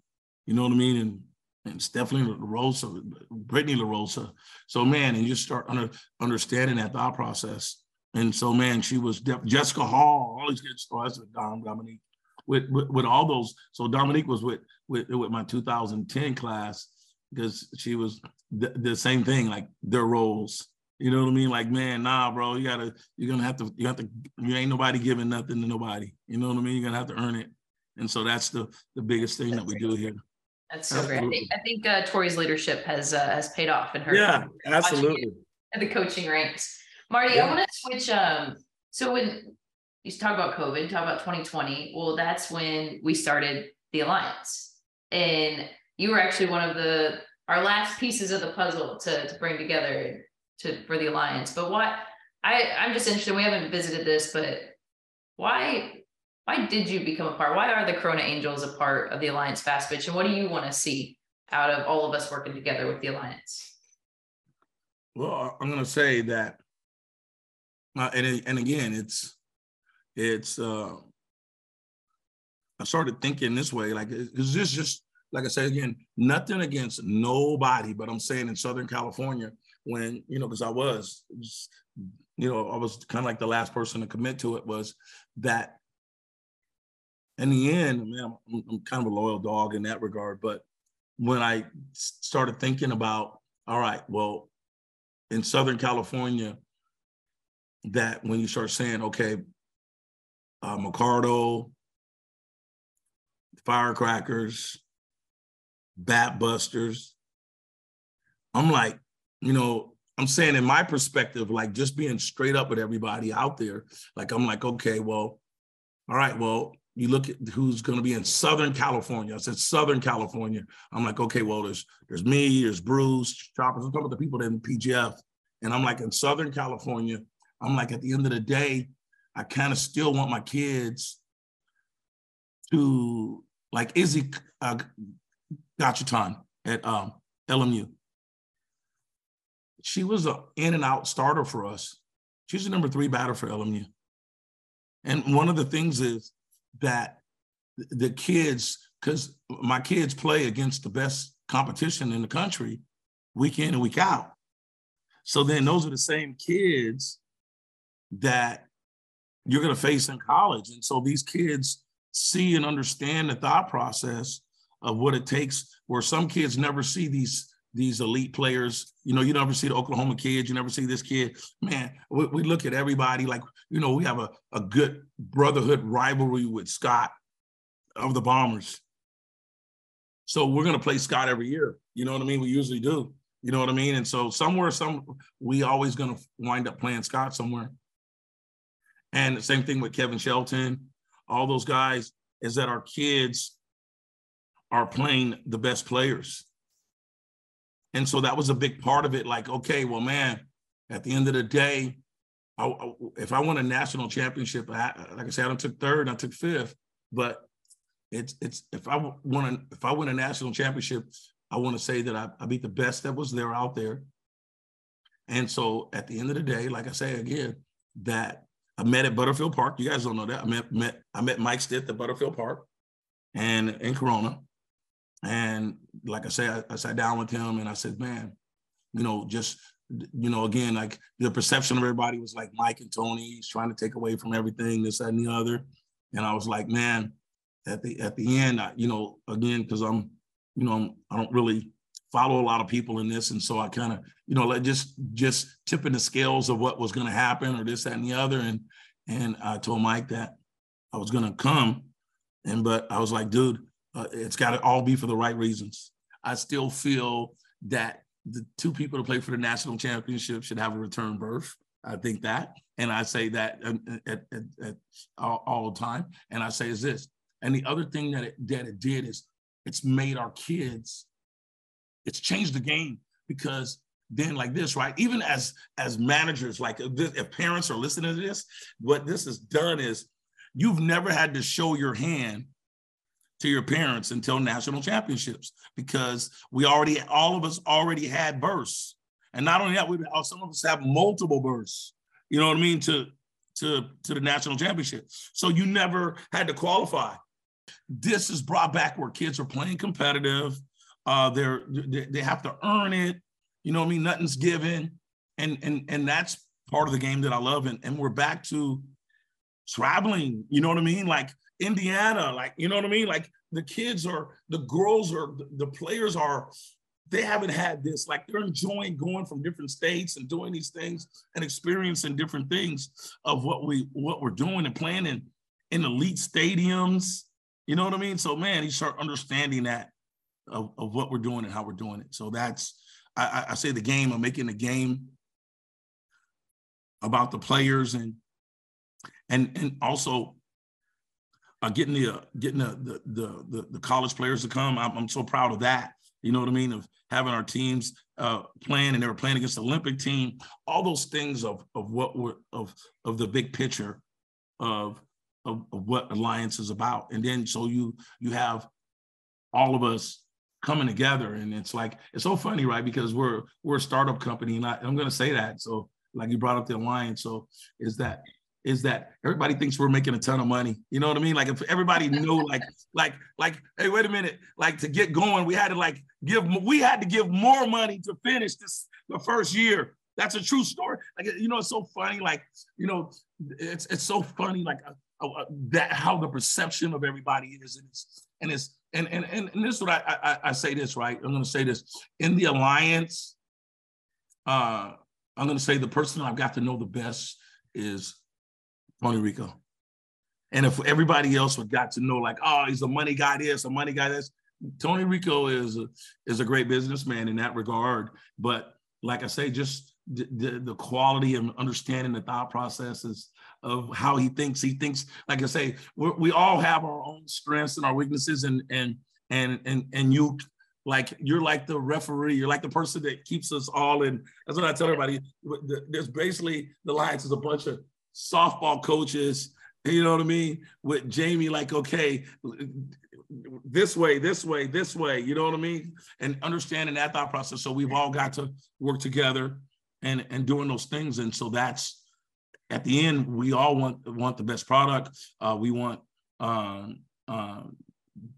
You know what I mean? And and Stephanie LaRosa, Brittany LaRosa. So man, and you start under, understanding that thought process. And so man, she was def- Jessica Hall, all these good stars with Dom Dominique. With, with with all those. So Dominique was with with with my 2010 class because she was the, the same thing, like their roles. You know what I mean? Like, man, nah, bro, you gotta, you're gonna have to, you have to, you ain't nobody giving nothing to nobody. You know what I mean? You're gonna have to earn it. And so that's the the biggest thing that we do here. That's so great. I think, I think uh, Tori's leadership has uh, has paid off in her. Yeah, absolutely. at the coaching ranks. Marty, Yeah. I want to switch. Um, so when you talk about COVID, talk about 2020, well, that's when we started the alliance, and you were actually one of the our last pieces of the puzzle to to bring together to for the alliance. But what I I'm just interested. We haven't visited this, but why why did you become a part? Why are the Corona Angels a part of the alliance fast pitch, and what do you want to see out of all of us working together with the alliance? Well, I'm gonna say that, uh, and and again, it's it's. uh I started thinking this way, like, is this just like I said again, nothing against nobody, but I'm saying in Southern California, when you know, because I was, you know, I was kind of like the last person to commit to it, was that. In the end, I mean, I'm, I'm kind of a loyal dog in that regard, but when I started thinking about, all right, well, in Southern California that when you start saying, okay, uh, Micardo, firecrackers, bat busters, I'm like, you know, I'm saying in my perspective, like just being straight up with everybody out there, like I'm like, okay, well, all right, well, you look at who's going to be in Southern California. I said Southern California. I'm like, okay, well, there's there's me, there's Bruce, Choppers. I'm talking about the people that in PGF, and I'm like in Southern California. I'm like, at the end of the day, I kind of still want my kids to like Izzy uh, Gachatan at um, LMU. She was an in and out starter for us. She's the number three batter for LMU. And one of the things is that the kids, because my kids play against the best competition in the country week in and week out. So then those are the same kids that you're going to face in college. And so these kids see and understand the thought process of what it takes, where some kids never see these these elite players. You know, you never see the Oklahoma kids, you never see this kid. Man, we, we look at everybody like, you know, we have a, a good brotherhood rivalry with Scott of the Bombers. So we're gonna play Scott every year. You know what I mean? We usually do. You know what I mean? And so somewhere, some we always gonna wind up playing Scott somewhere. And the same thing with Kevin Shelton, all those guys, is that our kids are playing the best players. And so that was a big part of it. Like, okay, well, man, at the end of the day, I, if I won a national championship, I, like I said, I took third, I took fifth, but it's it's if I want to if I win a national championship, I want to say that I, I beat the best that was there out there. And so at the end of the day, like I say again, that I met at Butterfield Park. You guys don't know that. I met met I met Mike Stith at Butterfield Park and in Corona. And like I said, I, I sat down with him and I said, man, you know, just you know, again, like the perception of everybody was like Mike and Tony, he's trying to take away from everything, this, that, and the other. And I was like, man, at the at the end, I, you know, again, because I'm, you know, I'm, I don't really follow a lot of people in this, and so I kind of, you know, like just just tipping the scales of what was going to happen or this, that, and the other. And and I told Mike that I was going to come, and but I was like, dude, uh, it's got to all be for the right reasons. I still feel that the two people to play for the national championship should have a return berth. I think that, and I say that at, at, at all, all, the time. And I say is this, and the other thing that it, that it did is it's made our kids, it's changed the game because then like this, right? Even as as managers, like if, if parents are listening to this, what this has done is you've never had to show your hand to your parents until national championships because we already, all of us already had bursts. And not only that, we some of us have multiple bursts, you know what I mean, to, to, to the national championship. So you never had to qualify. This is brought back where kids are playing competitive. Uh, they're, they have to earn it. You know what I mean? Nothing's given. And, and, and that's part of the game that I love. And, and we're back to traveling, you know what I mean? Like Indiana, like, you know what I mean? Like the kids are, the girls are, the players are, they haven't had this. Like they're enjoying going from different states and doing these things and experiencing different things of what we what we're doing and playing in, in elite stadiums. You know what I mean? So man, you start understanding that of, of what we're doing and how we're doing it. So that's I, I say the game of making the game about the players and and and also uh, getting the uh, getting the, the, the the college players to come. I'm, I'm so proud of that. You know what I mean? Of having our teams uh, playing, and they were playing against the Olympic team. All those things of of what we're of of the big picture of, of of what Alliance is about. And then so you you have all of us coming together, and it's like it's so funny, right? Because we're we're a startup company, and I, I'm going to say that. So like you brought up the Alliance, so is that is that everybody thinks we're making a ton of money. You know what I mean? Like if everybody knew, [LAUGHS] like, like, like, hey, wait a minute, like to get going, we had to like give, we had to give more money to finish this the first year. That's a true story. Like, you know, it's so funny. Like, you know, it's it's so funny. Like uh, uh, that how the perception of everybody is, and it's and it's and and and, and this is what I, I I say this right. I'm going to say this in the alliance. Uh, I'm going to say the person I've got to know the best is Tony Rico. And if everybody else would got to know, like, oh, he's a money guy, this, a money guy, this, Tony Rico is a, is a great businessman in that regard. But like I say, just the, the, the quality and understanding the thought processes of how he thinks. He thinks, like I say, we all have our own strengths and our weaknesses, and and and and and you like you're like the referee you're like the person that keeps us all in that's what i tell everybody there's basically the Alliance is a bunch of softball coaches, you know what I mean? With Jamie, like, okay, this way, this way, this way, you know what I mean? And understanding that thought process. So we've all got to work together and and doing those things. And so that's at the end, we all want want the best product. Uh, we want um, uh,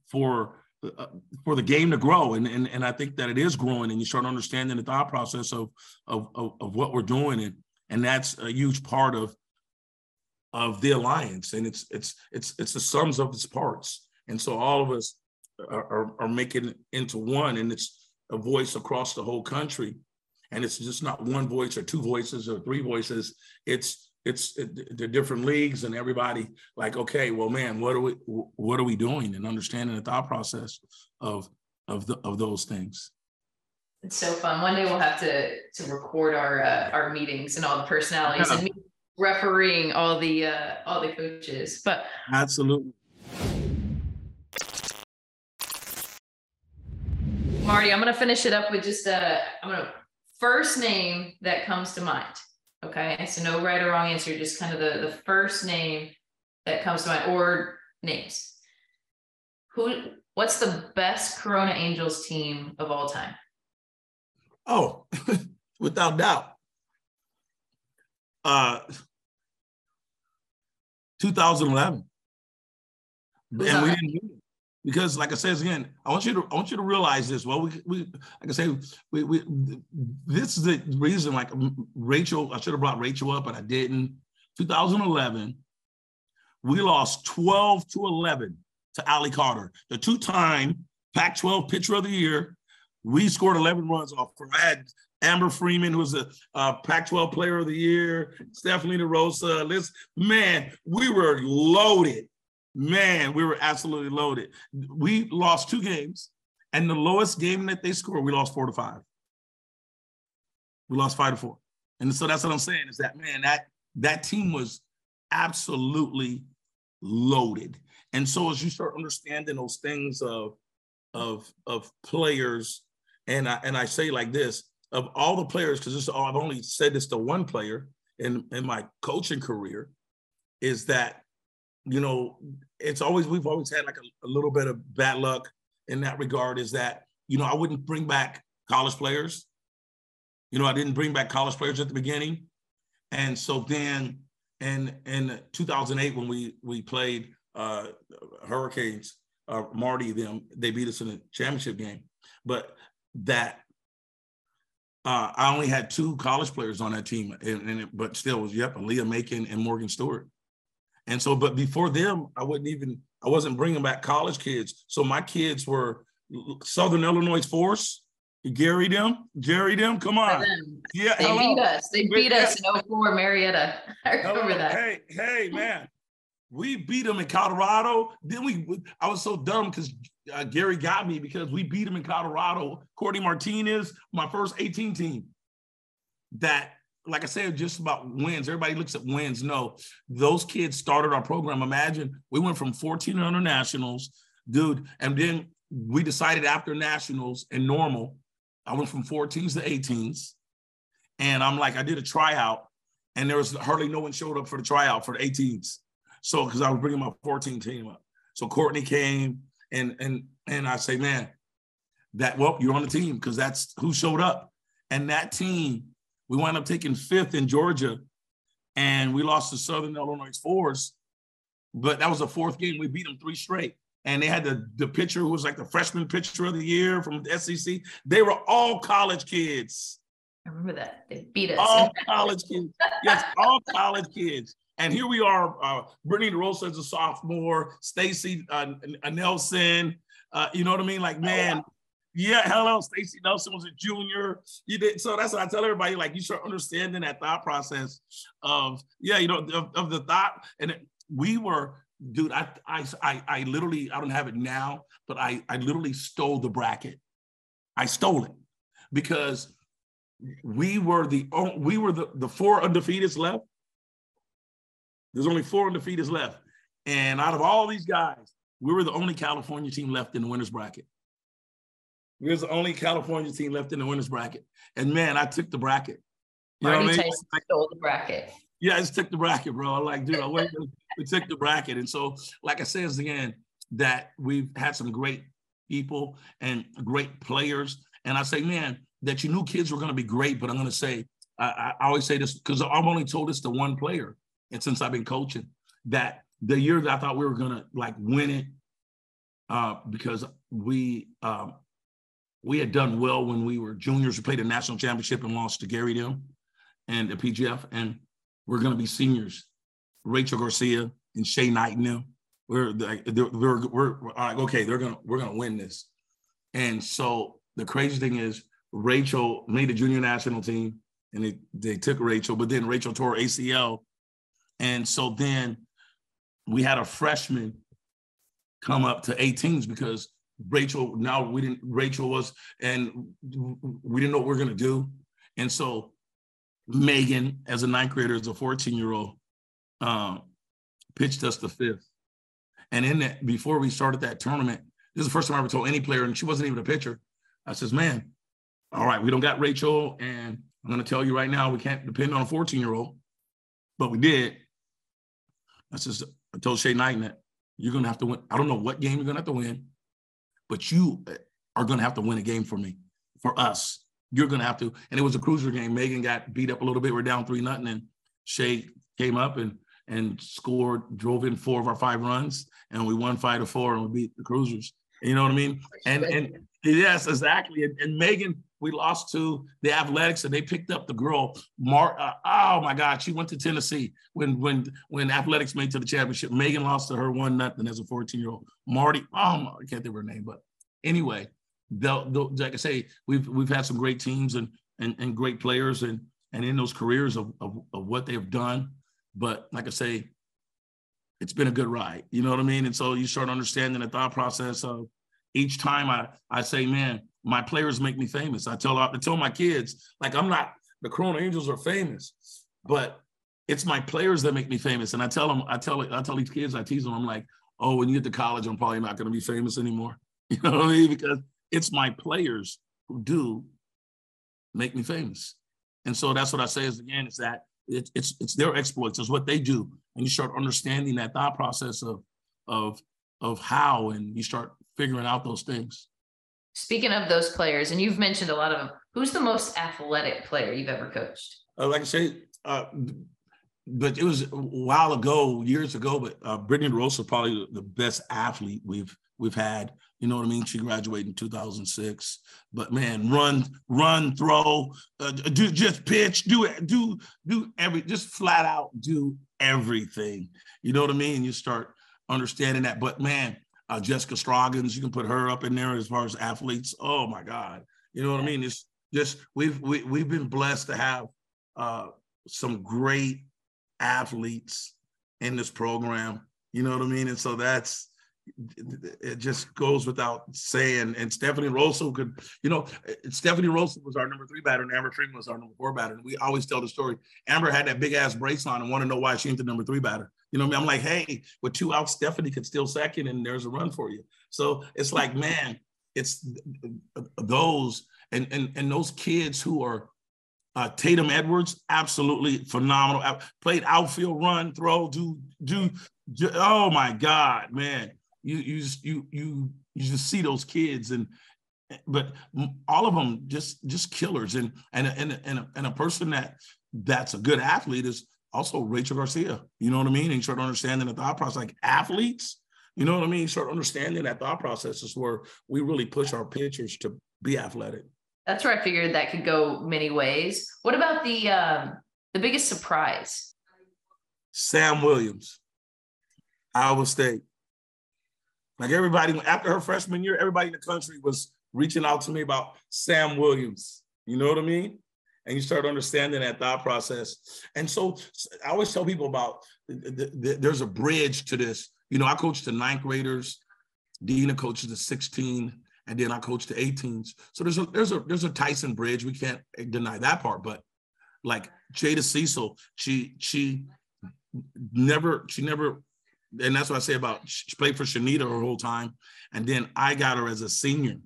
for uh, for the game to grow. And, and, and I think that it is growing and you start understanding the thought process of, of, of, of what we're doing. And, and that's a huge part of, of the alliance. And it's, it's, it's, it's the sums of its parts. And so all of us are, are, are making it into one and it's a voice across the whole country. And it's just not one voice or two voices or three voices. It's it's the different leagues and everybody like okay well man what are we what are we doing and understanding the thought process of of the of those things it's so fun one day we'll have to to record our uh, our meetings and all the personalities yeah. and refereeing all the uh all the coaches but absolutely marty i'm gonna finish it up with just uh i'm gonna first name that comes to mind Okay, so no right or wrong answer, just kind of the, the first name that comes to mind or names. Who what's the best Corona Angels team of all time? Oh, [LAUGHS] without doubt. Uh 2011. Who's and we didn't win because like I said again, I want you to I want you to realize this. Well, we we like I say, we we this is the reason. Like Rachel, I should have brought Rachel up, but I didn't. 2011, we lost 12 to 11 to Ali Carter, the two-time Pac-12 Pitcher of the Year. We scored 11 runs off. I had Amber Freeman, who was a uh, Pac-12 Player of the Year. Stephanie DeRosa. Liz, man, we were loaded man, we were absolutely loaded. We lost two games, and the lowest game that they scored, we lost four to five. We lost five to four. And so that's what I'm saying is that man, that that team was absolutely loaded. And so as you start understanding those things of of of players, and I and I say like this, of all the players, because this I've only said this to one player in, in my coaching career, is that you know, it's always we've always had like a, a, little bit of bad luck in that regard. Is that you know I wouldn't bring back college players. You know, I didn't bring back college players at the beginning, and so then in in 2008 when we we played uh, Hurricanes, uh, Marty them they beat us in the championship game, but that uh, I only had two college players on that team, and, and it, but still was yep, Leah Macon and Morgan Stuart. And so, but before them, I wouldn't even, I wasn't bringing back college kids. So my kids were Southern Illinois Force, Gary them, Jerry them, come on. Yeah, they hello. beat us. They beat yeah. us in 04, Marietta. I remember hello. that. Hey, hey, man. We beat them in Colorado. Then we, I was so dumb because uh, Gary got me because we beat him in Colorado. Courtney Martinez, my first 18 team. That like I said, just about wins. Everybody looks at wins. No, those kids started our program. Imagine we went from 1400 nationals, dude, and then we decided after nationals and normal, I went from 14s to 18s. And I'm like, I did a tryout, and there was hardly no one showed up for the tryout for the 18s. So, because I was bringing my 14 team up. So Courtney came, and and and I say, man, that well, you're on the team because that's who showed up, and that team we wound up taking fifth in Georgia, and we lost to Southern Illinois Force. But that was the fourth game. We beat them three straight. And they had the, the pitcher who was like the freshman pitcher of the year from the SEC. They were all college kids. I remember that. They beat us. All [LAUGHS] college kids. Yes, all college kids. And here we are. Uh, Brittany DeRosa is a sophomore. Stacy uh, Nelson. Uh, you know what I mean? Like, man, yeah, hello, Stacy Nelson was a junior. You did so. That's what I tell everybody. Like you start understanding that thought process of yeah, you know, of, of the thought. And we were, dude. I, I I I literally I don't have it now, but I I literally stole the bracket. I stole it because we were the we were the the four undefeateds left. There's only four undefeateds left, and out of all these guys, we were the only California team left in the winners bracket. We was the only California team left in the winners bracket. And man, I took the bracket. You Marty know what I mean? stole the bracket. Yeah, I just took the bracket, bro. I'm like, dude, I went, we took the bracket. And so, like I said again, that we've had some great people and great players. And I say, man, that you knew kids were going to be great, but I'm going to say, I, I always say this because I've only told this to one player, and since I've been coaching, that the year that I thought we were to like win it, uh, because we um, we had done well when we were juniors. We played a national championship and lost to Gary Dem and the PGF, and we're to be seniors. Rachel Garcia and Shay Knight and them. We're like we're, we're, we're like, okay, they're gonna we're gonna win this. And so the crazy thing is Rachel made the junior national team and they, they took Rachel, but then Rachel tore ACL. And so then we had a freshman come up to 18s because Rachel, now we didn't, Rachel was, and we didn't know what we are gonna do. And so Megan, as a ninth grader, as a 14 year old, um, pitched us the fifth. And in that, before we started that tournament, this is the first time I ever told any player, and she wasn't even a pitcher. I says, man, all right, we don't got Rachel, and I'm gonna tell you right now, we can't depend on a 14 year old, but we did. I says, I told Shay Knight that you're gonna have to win. I don't know what game you're gonna have to win, but you uh, are gonna have to win a game for me, for us. You're gonna have to. And it was a cruiser game. Megan got beat up a little bit. We're down three nothing, and Shay came up and and scored, drove in four of our five runs, and we won five to four, and we beat the Cruisers. You know what I mean? And and yes, exactly. And, and Megan, we lost to the Athletics, and they picked up the girl. Mar, uh, oh my God, she went to Tennessee when when when Athletics made to the championship. Megan lost to her one nothing as a 14 year old. Marty, oh, I can't think of her name, but anyway, they'll, they'll, like I say, we've we've had some great teams and and, and great players and and in those careers of, of, of what they've done but like I say, it's been a good ride. You know what I mean? And so you start understanding the thought process of each time I I say, man, my players make me famous. I tell I tell my kids, like I'm not the Corona Angels are famous, but it's my players that make me famous. And I tell them, I tell I tell these kids, I tease them, I'm like, oh, when you get to college, I'm probably not going to be famous anymore. [LAUGHS] You know what I mean? Because it's my players who do make me famous. And so that's what I say is again, is that it, it's it's their exploits, it's what they do, and you start understanding that thought process of of of how, and you start figuring out those things. Speaking of those players, and you've mentioned a lot of them, who's the most athletic player you've ever coached? Uh, like I say, uh, but it was a while ago, years ago. But uh, Brittany Rosa probably the best athlete we've we've had. You know what I mean? She graduated in 2006. But man, run, run, throw, uh, do just pitch, do it, do do every, just flat out do everything. You know what I mean? You start understanding that. But man, uh, Jessica Stroggins, you can put her up in there as far as athletes. Oh my God, you know what I mean? It's just we've we, we've been blessed to have uh, some great athletes in this program. You know what I mean? And so that's it just goes without saying. And Stephanie Rosa could, you know, Stephanie Rosa was our number three batter, and Amber Freeman was our number four batter. And we always tell the story. Amber had that big ass brace on and want to know why she ain't the number three batter. You know, I mean? I'm like, hey, with two outs, Stephanie could still second, and there's a run for you. So it's like, man, it's those and and and those kids who are uh, Tatum Edwards, absolutely phenomenal. Played outfield, run, throw, do, do, do. Oh my God, man! You you just, you you you just see those kids and but all of them just just killers and and and and a, and a person that that's a good athlete is also Rachel Garcia. You know what I mean? And you start understanding the thought process like athletes. You know what I mean? You start understanding that thought process is where we really push our pitchers to be athletic. That's where I figured that could go many ways. What about the um, the biggest surprise? Sam Williams, Iowa State. Like everybody, after her freshman year, everybody in the country was reaching out to me about Sam Williams. You know what I mean? And you start understanding that thought process. And so I always tell people about the, the, the, there's a bridge to this. You know, I coach the ninth graders, Dena coaches the 16, and then I coach the 18s. So there's a there's a there's a Tyson bridge. We can't deny that part, but like Jada Cecil, she she never she never and that's what I say about she played for Shanita her whole time, and then I got her as a senior.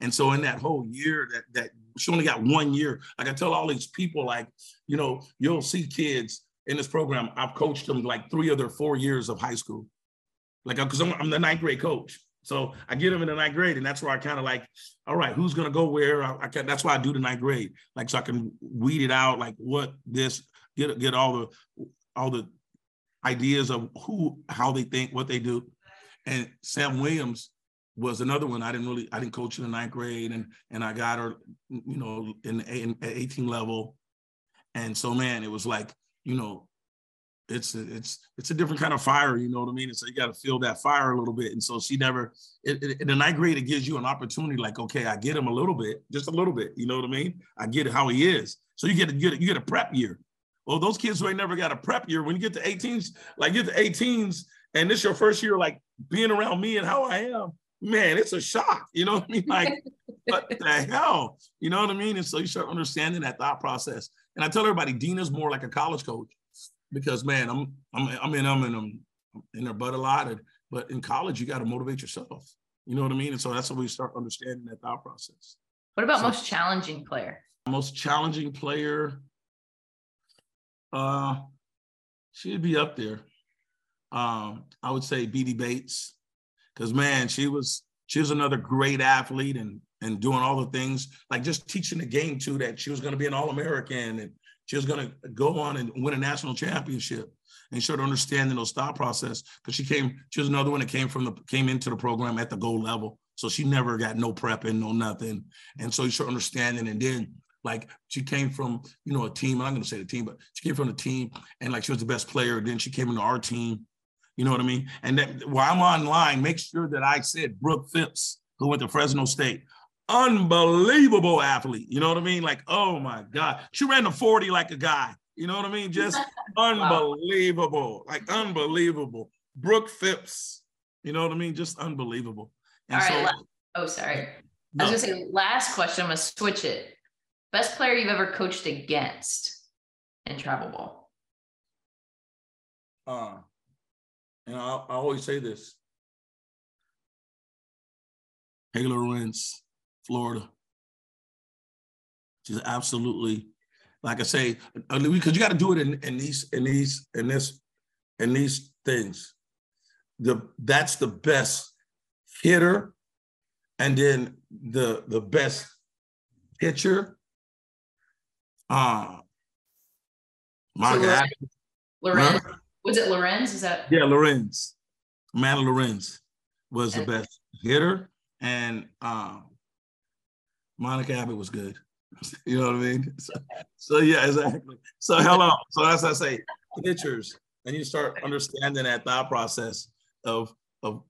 And so in that whole year that that she only got one year. Like I tell all these people, like, you know, you'll see kids in this program. I've coached them like three of their four years of high school. Like, because I'm, I'm, the ninth grade coach. So I get them in the ninth grade, and that's where I kind of like, all right, who's gonna go where? I, I can, that's why I do the ninth grade, like so I can weed it out, like what this, get get all the all the ideas of who, how they think, what they do. and Sam Williams was another one. I didn't really, I didn't coach in the ninth grade, and and I got her, you know, in, in at 18 level, and so man, it was like, you know, it's a, it's it's a different kind of fire, you know what I mean? And so you got to feel that fire a little bit. And so she never it, it, in the ninth grade, it gives you an opportunity, like, okay, I get him a little bit, just a little bit, you know what I mean? I get how he is. So you get to get you get a prep year. Well, those kids who ain't never got a prep year, when you get to 18s, like get to 18s, and this your first year, like being around me and how I am, man, it's a shock. You know what I mean? Like, [LAUGHS] what the hell? You know what I mean? And so you start understanding that thought process. And I tell everybody, Dena's more like a college coach because man, I'm I'm I'm in I'm in I'm in their butt a lot. And, but in college, you got to motivate yourself. You know what I mean? And so that's when we start understanding that thought process. What about so, most challenging player? Most challenging player. Uh, she'd be up there. Um, I would say BD Bates, because man, she was she was another great athlete and and doing all the things like just teaching the game too that she was going to be an All American and she was going to go on and win a national championship and start understanding those thought process because she came. She was another one that came from the came into the program at the gold level, so she never got no prepping, no nothing. And so you start understanding, and then like she came from you know a team. I'm going to say the team, but she came from the team, and like she was the best player. Then she came into our team. You know what I mean? And that while I'm online, make sure that I said Brooke Phipps, who went to Fresno State unbelievable athlete. You know what I mean? Like, oh my God. She ran the 40 like a guy. You know what I mean? Just [LAUGHS] unbelievable. Like unbelievable. Brooke Phipps. You know what I mean? Just unbelievable. And All right. So, oh, sorry. No. I was gonna say last question. I'm gonna switch it. Best player you've ever coached against in travel ball. Uh, and I, I always say this. Taylor Lorenz Florida. She's absolutely, like I say, because you got to do it in, in these, in these, in this, in these things. The that's the best hitter, and then the the best pitcher. Uh my so God. Lorenz. Was it Lorenz? Is that yeah, Lorenz. Amanda Lorenz was the best hitter. And um, Monica Abbott was good. [LAUGHS] you know what I mean? So, so, yeah, exactly. So hello. So as I say, pictures, and you start understanding that thought process of of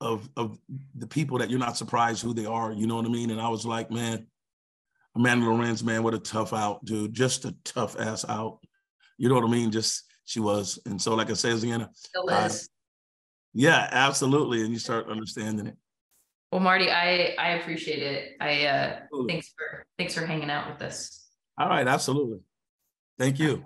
of of the people that you're not surprised who they are. You know what I mean? And I was like, man, Amanda Lorenz, man, what a tough out, dude. Just a tough ass out. You know what I mean? Just she was. And so, like I said again, I, yeah, absolutely. And you start understanding it. Well, Marty, I I appreciate it. I uh thanks for thanks for hanging out with us. All right, absolutely. Thank you.